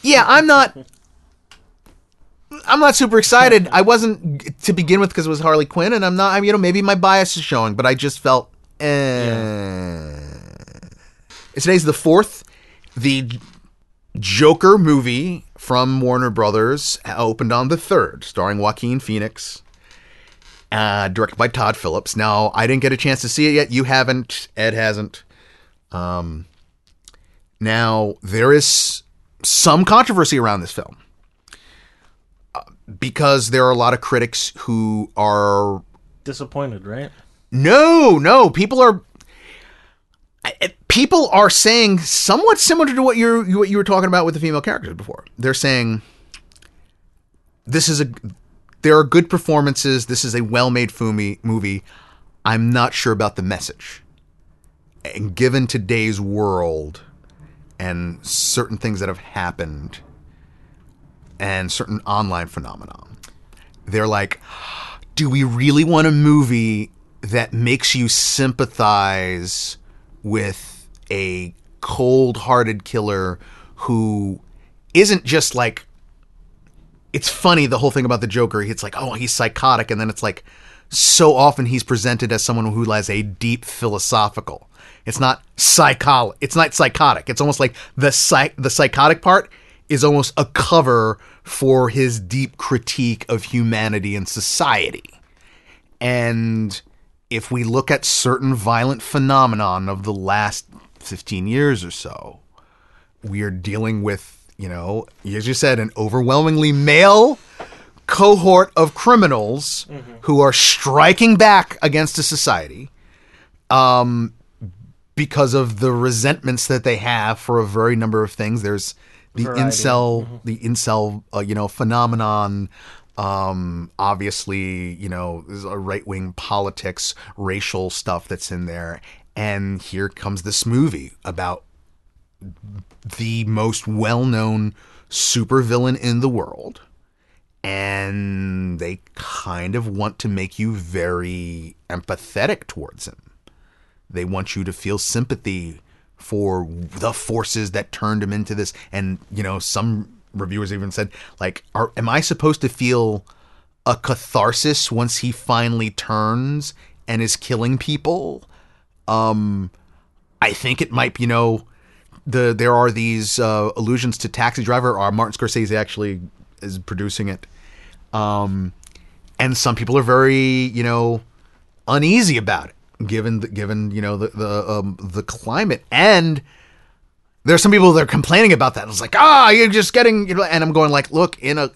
yeah, I'm not. I'm not super excited. I wasn't to begin with because it was Harley Quinn, and I'm not. I mean, you know, maybe my bias is showing, but I just felt. Eh. Today's the fourth. The Joker movie from Warner Brothers opened on the third, starring Joaquin Phoenix, uh, directed by Todd Phillips. Now, I didn't get a chance to see it yet. You haven't. Ed hasn't. Um, now there is some controversy around this film Uh, because there are a lot of critics who are Disappointed, right? no, no. People are I- people are saying somewhat similar to what you're what you were talking about with the female characters before. They're saying this is a there are good performances. This is a well-made fumi, movie. I'm not sure about the message. And given today's world and certain things that have happened and certain online phenomenon, they're like, do we really want a movie that makes you sympathize with a cold-hearted killer who isn't just like it's funny the whole thing about the Joker. It's like, oh, he's psychotic, and then it's like so often he's presented as someone who has a deep philosophical. It's not psychol. It's not psychotic. It's almost like the psych- the psychotic part is almost a cover for his deep critique of humanity and society. And if we look at certain violent phenomenon of the last 15 years or so, we are dealing with, you know, as you said, an overwhelmingly male cohort of criminals who are striking back against a society um, because of the resentments that they have for a very number of things. There's the Variety. incel, the incel, uh, you know, phenomenon. Um, obviously, you know, there's a right wing politics, racial stuff that's in there. And here comes this movie about the most well known supervillain in the world. And they kind of want to make you very empathetic towards him. They want you to feel sympathy for the forces that turned him into this. And, you know, some reviewers even said, like, are, am I supposed to feel a catharsis once he finally turns and is killing people? Um, I think it might, you know, the there are these uh, allusions to Taxi Driver. Or Martin Scorsese actually is producing it, um, and some people are very, you know, uneasy about it, given the, given you know the the um, the climate and. There's some people that are complaining about that. It's like, ah, you're just getting, you know, and I'm going like, look, in a,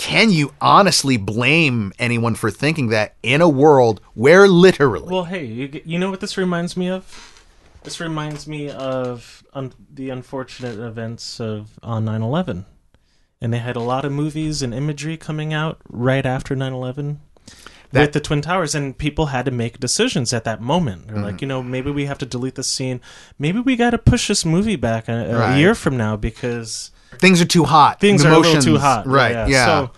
can you honestly blame anyone for thinking that in a world where literally, Well, hey, you, you know what this reminds me of? This reminds me of un- the unfortunate events of on 9/11, and they had a lot of movies and imagery coming out right after 9/11 That- with the twin towers, and people had to make decisions at that moment. They're Mm-hmm. like, you know, maybe we have to delete this scene. Maybe we got to push this movie back a, a Right. year from now because things are too hot. things The are a little emotions- too hot. Right. Yeah. So,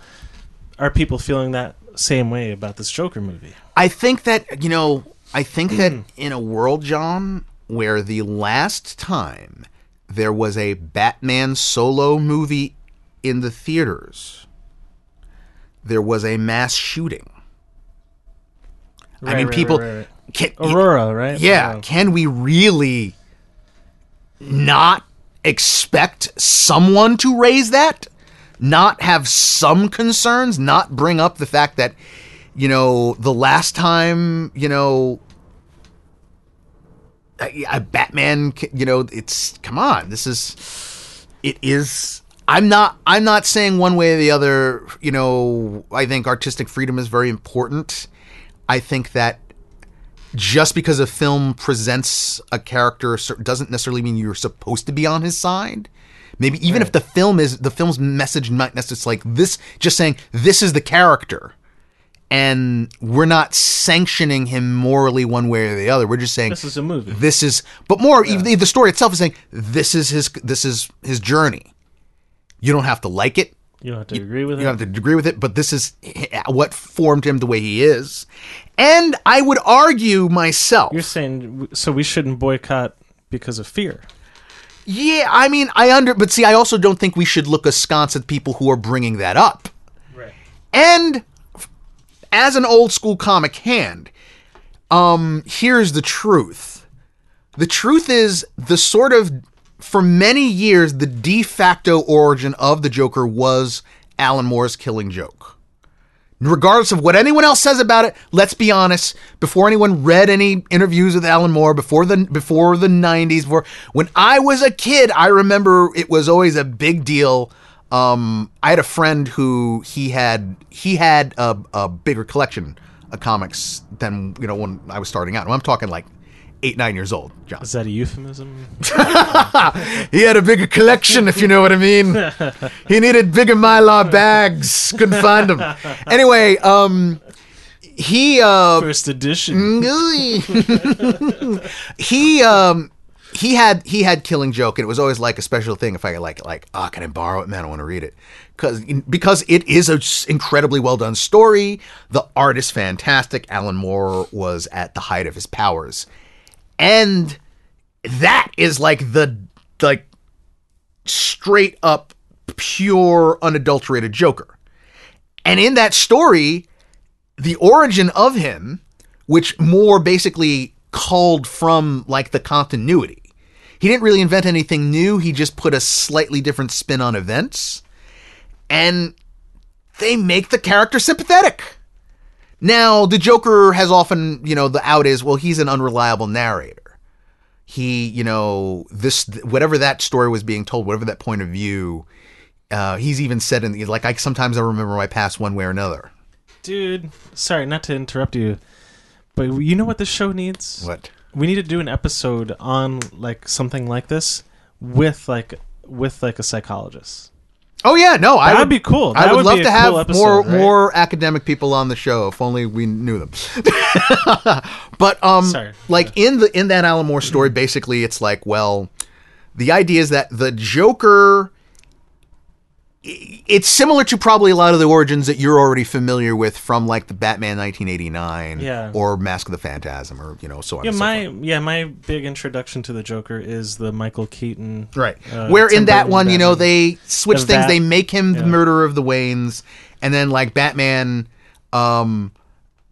are people feeling that same way about this Joker movie? I think that, you know, I think that hmm. in a world, John, where the last time there was a Batman solo movie in the theaters, there was a mass shooting. I mean, right, people. right, right. Can, Aurora, right? Yeah. Can we really not expect someone to raise that? Not have some concerns? Not bring up the fact that, you know, the last time, you know, a, Batman, you know, it's come on. This is, it is. I'm not. I'm not saying one way or the other. You know, I think artistic freedom is very important. I think that just because a film presents a character doesn't necessarily mean you're supposed to be on his side. Maybe even if the film is the film's message might necessarily like this, just saying this is the character, and we're not sanctioning him morally one way or the other. We're just saying This is a movie. this is, but more even the story itself is saying this is his this is his journey. You don't have to like it. You don't have to agree with You it. don't have to agree with it, but this is what formed him the way he is. And I would argue myself. You're saying so we shouldn't boycott because of fear. Yeah, I mean, I under, but see, I also don't think we should look askance at people who are bringing that up. Right. And as an old school comic hand, um, here's the truth. The truth is the sort of for many years the de facto origin of the Joker was Alan Moore's Killing Joke. Regardless of what anyone else says about it, let's be honest. Before anyone read any interviews with Alan Moore, before the before the '90s, before when I was a kid, I remember it was always a big deal. Um, I had a friend who he had he had a, a bigger collection of comics than you know when I was starting out. I'm talking like eight nine years old, John. Is that a euphemism? He had a bigger collection, if you know what I mean. he needed bigger mylar bags. Couldn't find them. Anyway, um, he uh, First edition. he um he had he had Killing Joke, and it was always like a special thing if I could like like oh can I borrow it? Man, I want to read it because because it is an incredibly well done story. The art is fantastic. Alan Moore was at the height of his powers, and that is like the like straight up pure unadulterated Joker. And in that story, the origin of him, which Moore basically culled from like the continuity. He didn't really invent anything new, he just put a slightly different spin on events. And they make the character sympathetic. Now, the Joker has often, you know, the out is, well, he's an unreliable narrator. He, you know, this, whatever that story was being told, whatever that point of view, uh, he's even said in the, like, I sometimes I remember my past one way or another. Dude, sorry, not to interrupt you, but you know what this show needs? What? We need to do an episode on like something like this with like with like a psychologist. Oh yeah, no, I That'd would be cool. I would, would love to have cool episode, more right? more academic people on the show. If only we knew them. but um, Sorry. like in the in that Alan Moore story, basically, it's like, well, the idea is that the Joker. It's similar to probably a lot of the origins that you're already familiar with from like the Batman 1989 Yeah. or Mask of the Phantasm or you know so on Yeah, and so my forth. yeah, my big introduction to the Joker is the Michael Keaton. Right. uh, Where Tim in that Burton one, you know, they switch The things. They make him the yeah. murderer of the Waynes, and then like Batman, um,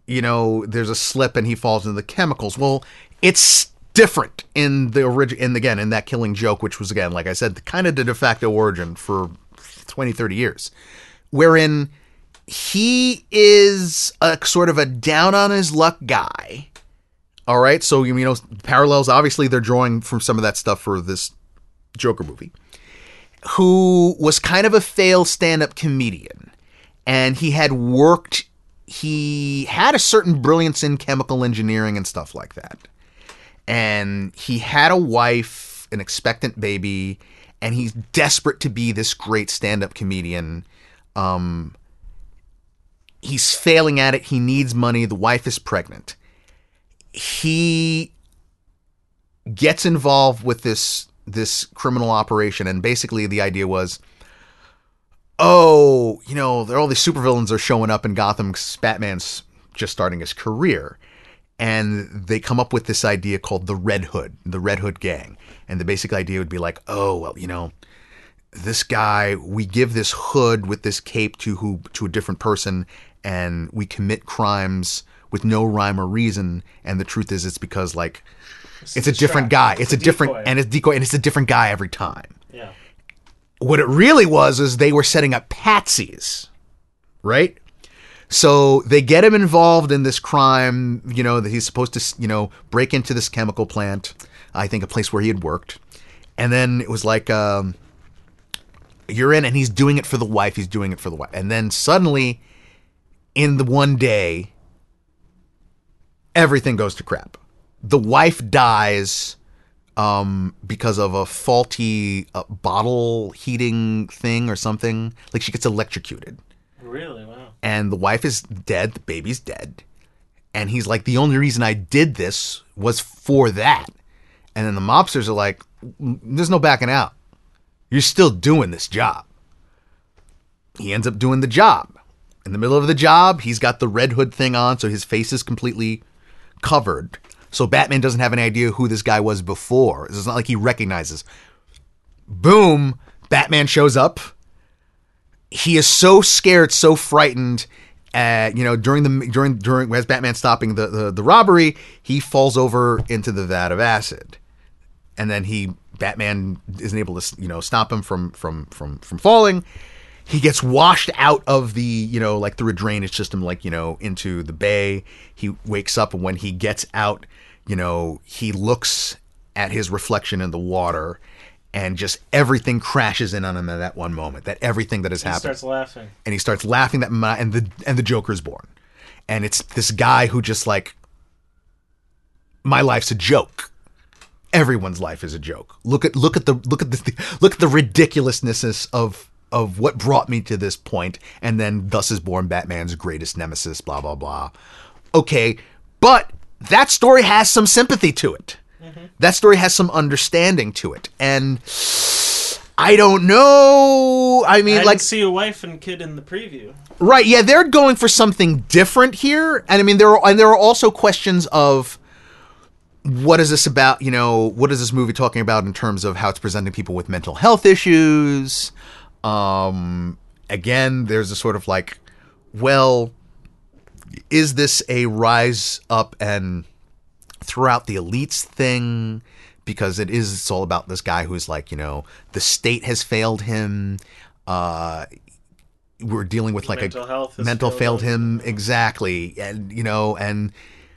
you know, there's a slip and he falls into the chemicals. Well, it's different in the origin. In again, in that Killing Joke, which was again, like I said, kind of the de facto origin for 20, 30 years, wherein he is a sort of a down on his luck guy. All right, so you know parallels. Obviously, they're drawing from some of that stuff for this Joker movie, who was kind of a failed stand up comedian. And he had worked, he had a certain brilliance in chemical engineering and stuff like that. And he had a wife, an expectant baby, and he's desperate to be this great stand up comedian. Um, he's failing at it. He needs money. The wife is pregnant. He gets involved with this this criminal operation and basically the idea was oh you know there all these supervillains are showing up in gotham batman's just starting his career and they come up with this idea called the red hood the red hood gang. And the basic idea would be like oh well you know this guy we give this hood with this cape to who to a different person and we commit crimes with no rhyme or reason. And the truth is it's because like it's a different guy. It's, a, different and it's decoy and it's a different guy every time. Yeah. what it really was is they were setting up patsies right so they get him involved in this crime you know that he's supposed to you know break into this chemical plant i think a place where he had worked. And then it was like um you're in and he's doing it for the wife he's doing it for the wife. And then suddenly in the one day everything goes to crap. The wife dies um because of a faulty uh, bottle heating thing or something. Like she gets electrocuted. Really? Wow. And the wife is dead the baby's dead and he's like the only reason i did this was for that. And then the mobsters are like "Mm, there's no backing out. You're still doing this job. He ends up doing the job. In the middle of the job he's got the red hood thing on so his face is completely covered. So batman doesn't have any idea who this guy was before. It's not like he recognizes. Boom! Batman shows up he is so scared, so frightened. Uh, you know, during the during during as Batman stopping the, the the robbery, he falls over into the vat of acid, and then he Batman isn't able to you know stop him from from from from falling. He gets washed out of the you know like through a drainage system, like you know into the bay. He wakes up, and when he gets out, you know he looks at his reflection in the water. And just everything crashes in on him at that one moment. That everything that has He happened starts laughing. and he starts laughing that and the and the Joker's born, and it's this guy who just like my life's a joke. Everyone's life is a joke. Look at look at the look at the look at the ridiculousness of of what brought me to this point, and then thus is born Batman's greatest nemesis. Blah blah blah. Okay, but that story has some sympathy to it. That story has some understanding to it, and I don't know. I mean, I like see a wife and kid in the preview. Right, yeah, they're going for something different here, and I mean there are and there are also questions of what is this about? You know, what is this movie talking about in terms of how it's presenting people with mental health issues? Um, again, there's a sort of like, well, is this a rise up and throughout the elites thing? Because it is, it's all about this guy who's like, you know, the state has failed him. Uh, we're dealing with like Mental a health mental failed failed him exactly, and you know, and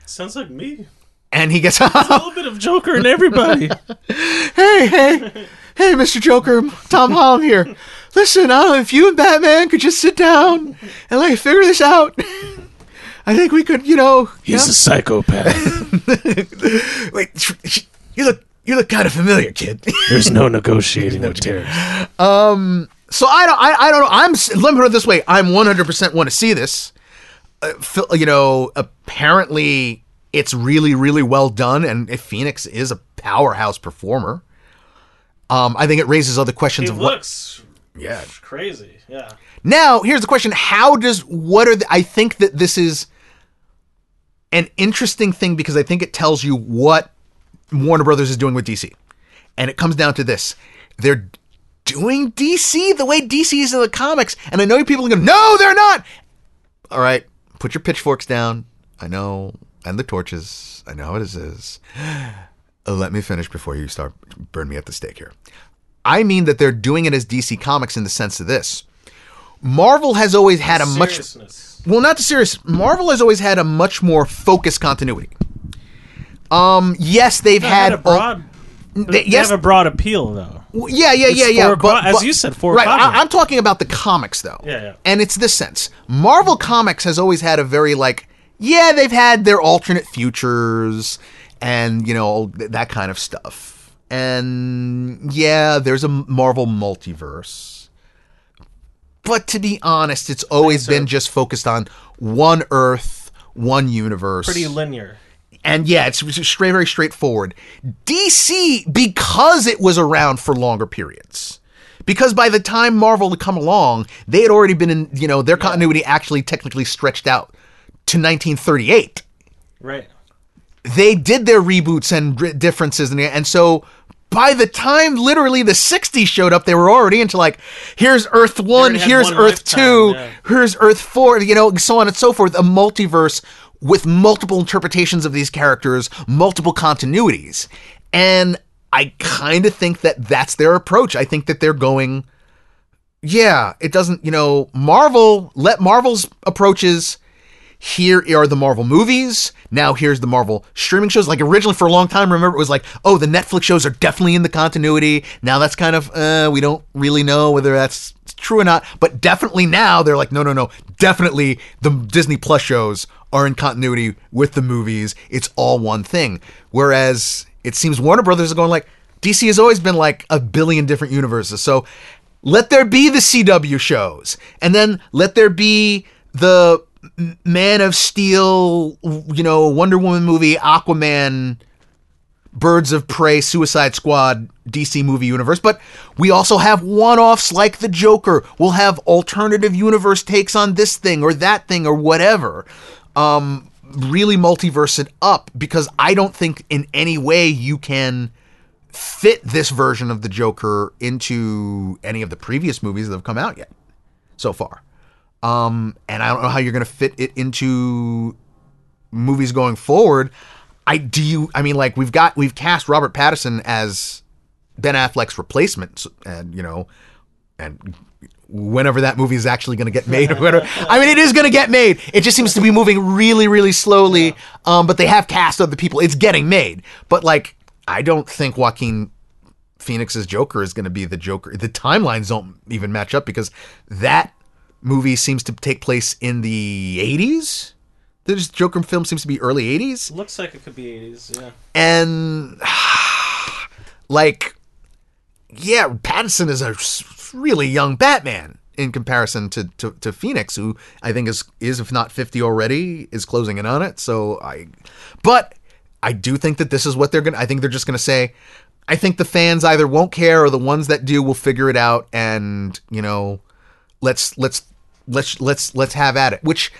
Sounds like me. and he gets A little bit of Joker in everybody. hey, hey, hey, Mr. Joker, Tom Holland here. Listen, I don't know if you and Batman could just sit down and like figure this out. I think we could, you know. He's a psychopath. Wait, sh- sh- you look, you look kind of familiar, kid. There's no negotiating with terrorists. so I don't, I, I don't know. I'm s- let me put it this way. I'm 100 percent want to see this. Uh, you know, apparently it's really, really well done, and if Phoenix is a powerhouse performer. Um, I think it raises other questions He of what. Yeah, crazy. Yeah. Now, here's the question: How does what are the, I think that this is an interesting thing because I think it tells you what Warner Brothers is doing with DC, and it comes down to this: they're doing DC the way DC is in the comics, and I know people are going, "No, they're not." All right, put your pitchforks down. I know, and the torches. I know how it is. Let me finish before you start burn me at the stake here. I mean that they're doing it as DC Comics in the sense of this. Marvel has always had a much. Well, not the serious. Marvel has always had a much more focused continuity. Um, yes, they've They had, had a broad. they- They yes, have a broad appeal, though. yeah, yeah, yeah, It's yeah. four But, as but- you said, four Right, I, I'm talking about the comics though. Yeah, yeah. And it's this sense: Marvel Comics has always had a very like, yeah, they've had their alternate futures and you know th- that kind of stuff. And yeah, there's a Marvel multiverse. But to be honest, it's always been just focused on one Earth, one universe. Pretty linear. And yeah, it's it's straight, very straightforward. DC, because it was around for longer periods, because by the time Marvel had come along, they had already been in, you know, their continuity actually technically stretched out to 1938. Right. They did their reboots and differences, and, and so by the time literally the 60s showed up, they were already into like, here's Earth 1, here's one Earth lifetime, 2, yeah. here's Earth 4, you know, so on and so forth. A multiverse with multiple interpretations of these characters, multiple continuities. And I kind of think that that's their approach. I think that they're going, yeah, it doesn't, you know, Marvel, let Marvel's approaches. Here are the Marvel movies. Now here's the Marvel streaming shows. Like originally for a long time, remember it was like, oh, the Netflix shows are definitely in the continuity. Now that's kind of, uh, we don't really know whether that's true or not. But definitely now they're like, no, no, no. Definitely the Disney Plus shows are in continuity with the movies. It's all one thing. Whereas it seems Warner Brothers are going like, DC has always been like a billion different universes. So let there be the CW shows, and then let there be the Man of Steel, you know, Wonder Woman movie, Aquaman, Birds of Prey, Suicide Squad, DC movie universe. But we also have one offs like the Joker. We'll have alternative universe takes on this thing or that thing or whatever. Um, really multiverse it up because I don't think in any way you can fit this version of the Joker into any of the previous movies that have come out yet so far. Um, and I don't know how you're going to fit it into movies going forward. I do you I mean like we've got we've cast Robert Pattinson as Ben Affleck's replacement and you know and whenever that movie is actually going to get made or whatever. I mean it is going to get made. It just seems to be moving really really slowly. Um but they have cast other people. It's getting made. But like I don't think Joaquin Phoenix's Joker is going to be the Joker. The timelines don't even match up because that movie seems to take place in the 80s. This Joker film seems to be early 80s. Looks like it could be 80s, yeah. And like yeah, Pattinson is a really young Batman in comparison to, to, to Phoenix, who I think is is if not 50 already, is closing in on it. So I but I do think that this is what they're gonna I think they're just gonna say I think the fans either won't care or the ones that do will figure it out and, you know, let's let's let's let's let's have at it. Which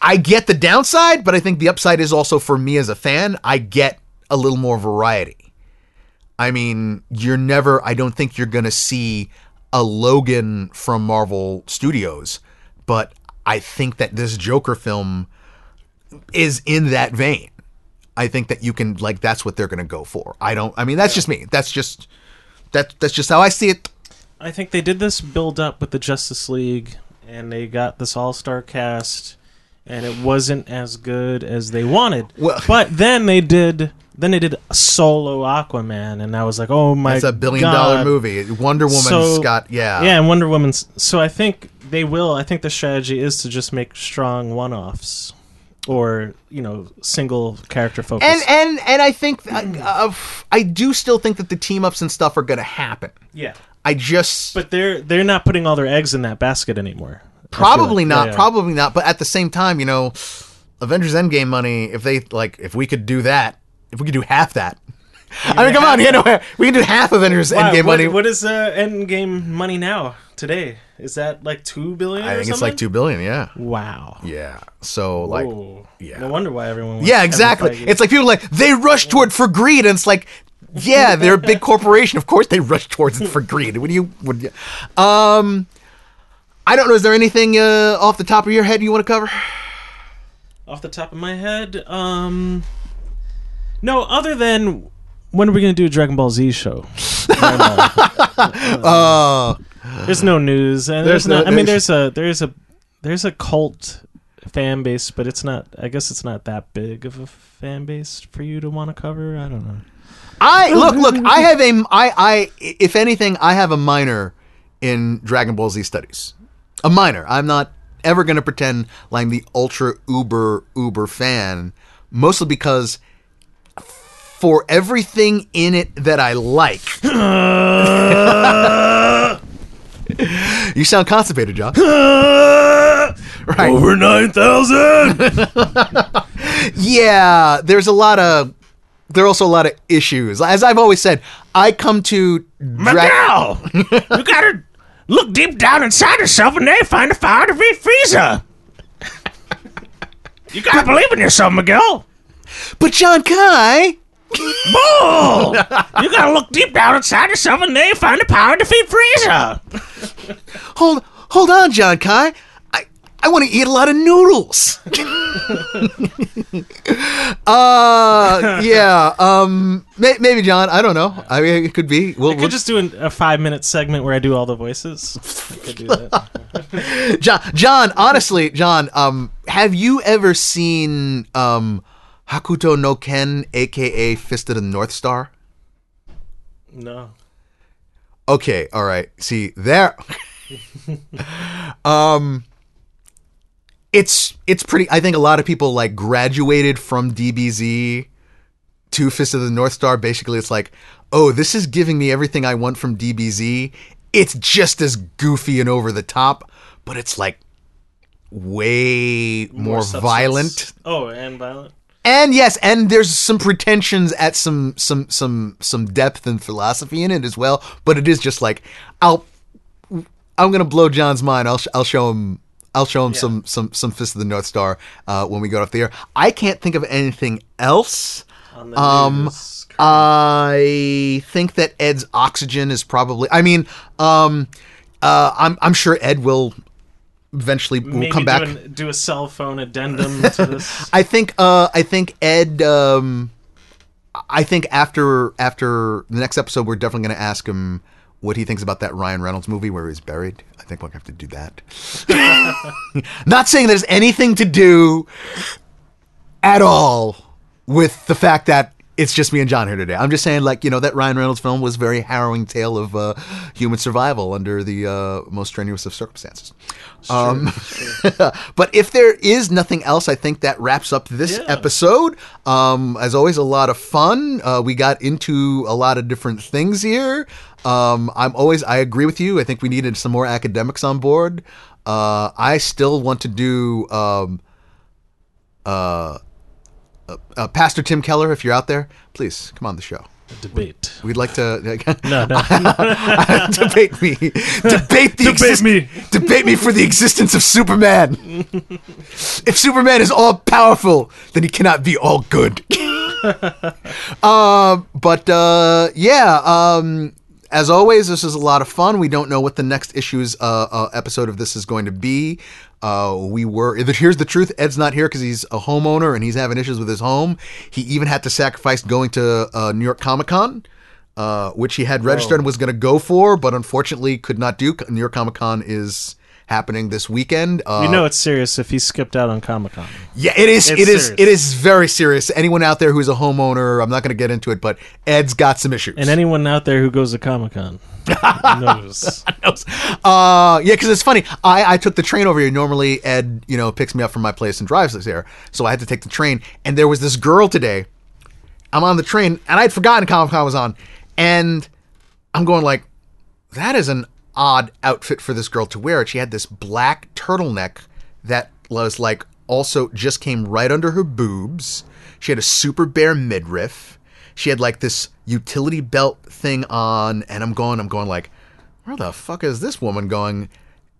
I get the downside, but I think the upside is also for me as a fan, I get a little more variety. I mean, you're never I don't think you're going to see a Logan from Marvel Studios, but I think that this Joker film is in that vein. I think that you can like that's what they're going to go for. I don't I mean that's just me. That's just that that's just how I see it. I think they did this build up with the Justice League, and they got this all star cast, and it wasn't as good as they wanted. Well- but then they did. Then they did a solo Aquaman, and I was like, "Oh my!" It's a billion dollar movie. Wonder Woman's So- got yeah. Yeah, and Wonder Woman's. So I think they will. I think the strategy is to just make strong one offs, or you know, single character focus. And and and I think uh, I do still think that the team ups and stuff are going to happen. yeah, I just but they're they're not putting all their eggs in that basket anymore. Probably like. not, Yeah, yeah. probably not. But at the same time, you know, Avengers Endgame money. If they like, if we could do that, if we could do half that. I mean, come on, you know, we can do half Avengers Wow, Endgame what, money. what is uh, Endgame money now today? Is that like two billion? I or think it's like two billion. Yeah, Wow. yeah. So like, Whoa. yeah. No wonder why everyone. Yeah, exactly. It's like people like they rush toward for greed, and it's like, yeah, they're a big corporation. Of course, they rush towards it for greed. What do you? Would you? Um, I don't know. Is there anything uh, off the top of your head you want to cover? off the top of my head. Um, no, other than when are we gonna do a Dragon Ball Z show? Uh, there's no news, and There's there's, not. no- I mean, there's- there's a there's a there's a cult fan base, but it's not. I guess it's not that big of a fan base for you to want to cover. I don't know. I look, look. I have a, I, I, if anything, I have a minor in Dragon Ball Z studies. A minor. I'm not ever going to pretend like I'm the ultra uber uber fan, mostly because for everything in it that I like. you sound constipated, John. right. Over nine thousand. Yeah, there's a lot of there are also a lot of issues. As I've always said, I come to Dra- Miguel, you gotta look deep down inside yourself and then find a fire to beat Frieza. You gotta believe in yourself, Miguel. But John Kai, Bull! you gotta look deep down inside yourself and then find the power to defeat Frieza. hold hold on, John Kai. I want to eat a lot of noodles. uh yeah, um may, maybe John, I don't know. I mean it could be. We'll, I could just do an, a five minute segment where I do all the voices. I could do that. John John, honestly, John, um have you ever seen um Hokuto no Ken aka Fist of the North Star? No. Okay, all right. See there. um, it's it's pretty. I think a lot of people like graduated from DBZ to Fist of the North Star. Basically, it's like, oh, this is giving me everything I want from DBZ. It's just as goofy and over the top, but it's like way more, substance. violent Oh, and violent. and yes, and there's some pretensions at some some some some depth and philosophy in it as well. But it is just like I'll I'm gonna blow John's mind. I'll sh- I'll show him I'll show him some some some Fist of the North Star uh, when we go off the air. I can't think of anything else. On the Um. I think that Ed's oxygen is probably. I mean, um, uh, I'm I'm sure Ed will eventually will Maybe come back. Do, an, do a cell phone addendum to this. I think uh I think Ed um I think after after the next episode we're definitely going to ask him what he thinks about that Ryan Reynolds movie where he's buried. I think we'll have to do that. Not saying there's anything to do at all with the fact that it's just me and John here today. I'm just saying, like, you know, that Ryan Reynolds film was a very harrowing tale of uh, human survival under the uh, most strenuous of circumstances. Um, but if there is nothing else, I think that wraps up this Yeah. episode. Um, as always, a lot of fun. Uh, we got into a lot of different things here. Um, I'm always, I agree with you. I think we needed some more academics on board. Uh, I still want to do um, uh, uh, Pastor Tim Keller, if you're out there, please come on the show. Debate. We'd like to No, no. debate me. Debate the Debate exist- me. Debate me for the existence of Superman. if Superman is all powerful, then he cannot be all good. uh, but uh, yeah, um, as always, this is a lot of fun. We don't know what the next issue's uh, uh, episode of this is going to be. Uh, we were here's the truth. Ed's not here because he's a homeowner and he's having issues with his home. He even had to sacrifice going to uh, New York Comic Con, uh, which he had registered and was going to go for, but unfortunately could not do. New York Comic Con is happening this weekend. Uh, You know it's serious if he skipped out on Comic Con. yeah, it is. It's It is. serious. It is very serious. Anyone out there who's a homeowner, I'm not going to get into it, but Ed's got some issues. And anyone out there who goes to Comic Con knows. Uh, yeah, because it's funny. I, I took the train over here. Normally, Ed, you know, picks me up from my place and drives us here. So I had to take the train. And there was this girl today. I'm on the train, and I'd forgotten Comic Con was on. And I'm going like, that is an odd outfit for this girl to wear. She had this black turtleneck that was like also just came right under her boobs. She had a super bare midriff. She had like this utility belt thing on, and I'm going, I'm going like, where the fuck is this woman going?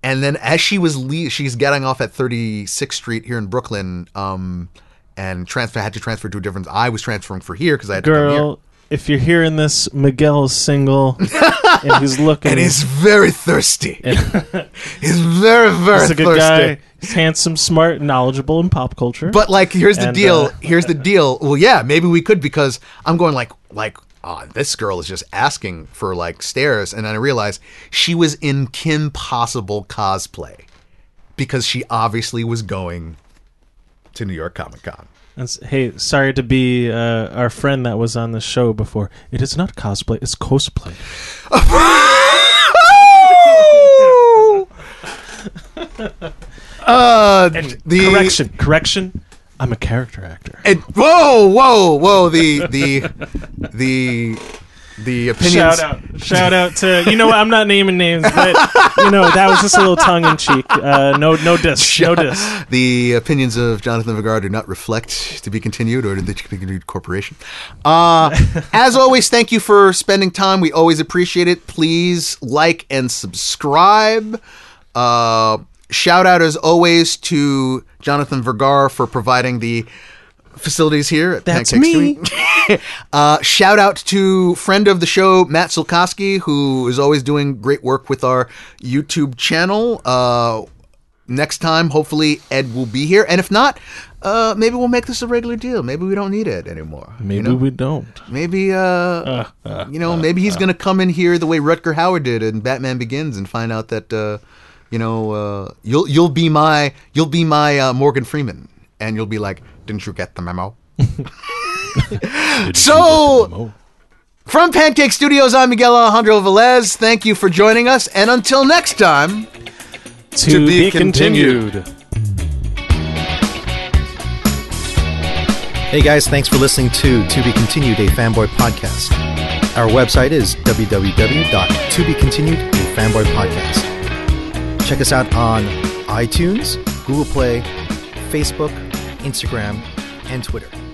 And then as she was le- she's getting off at 36th Street here in Brooklyn, um, and transfer had to transfer to a different. I was transferring for here because I had to come here. Girl, if you're hearing this, Miguel's single and he's looking. and he's very thirsty. he's very, very he's a good thirsty. guy. He's handsome, smart, knowledgeable in pop culture. But like, here's the And, deal. uh, here's the deal. Well, yeah, maybe we could because I'm going like, like, ah, this girl is just asking for like stares, and then I realize she was in Kim Possible cosplay because she obviously was going to New York Comic Con. That's- hey, sorry to be uh, our friend that was on the show before. It is not cosplay; it's cosplay. uh, And the correction, correction. I'm a character actor. And whoa, whoa, whoa! The the the the opinions. Shout out, shout out to you know what? I'm not naming names, but you know that was just a little tongue in cheek. Uh, no, no diss, no diss. The opinions of Jonathan Vigard do not reflect to be continued or the continued corporation. Uh, as always, thank you for spending time. We always appreciate it. Please like and subscribe. Uh, shout out as always to Jonathan Vergar for providing the facilities here at That's Pancake me. Uh, shout out to friend of the show Matt Silkoski, who is always doing great work with our YouTube channel. Uh, next time, hopefully Ed will be here, and if not, uh, maybe we'll make this a regular deal. Maybe we don't need Ed anymore. you Maybe know? we don't. Maybe uh, you know, maybe he's gonna come in here the way Rutger Hauer did in Batman Begins and find out that uh, you know uh, you'll you'll be my you'll be my uh, Morgan Freeman, and you'll be like, didn't you get the memo? so from Pancake Studios, I'm Miguel Alejandro Velez. Thank you for joining us, and until next time. To, be be, continued. Hey guys, thanks for listening to To Be Continued, a fanboy podcast. Our website is www.tobecontinued, a fanboy podcast. Check us out on iTunes, Google Play, Facebook, Instagram, and Twitter.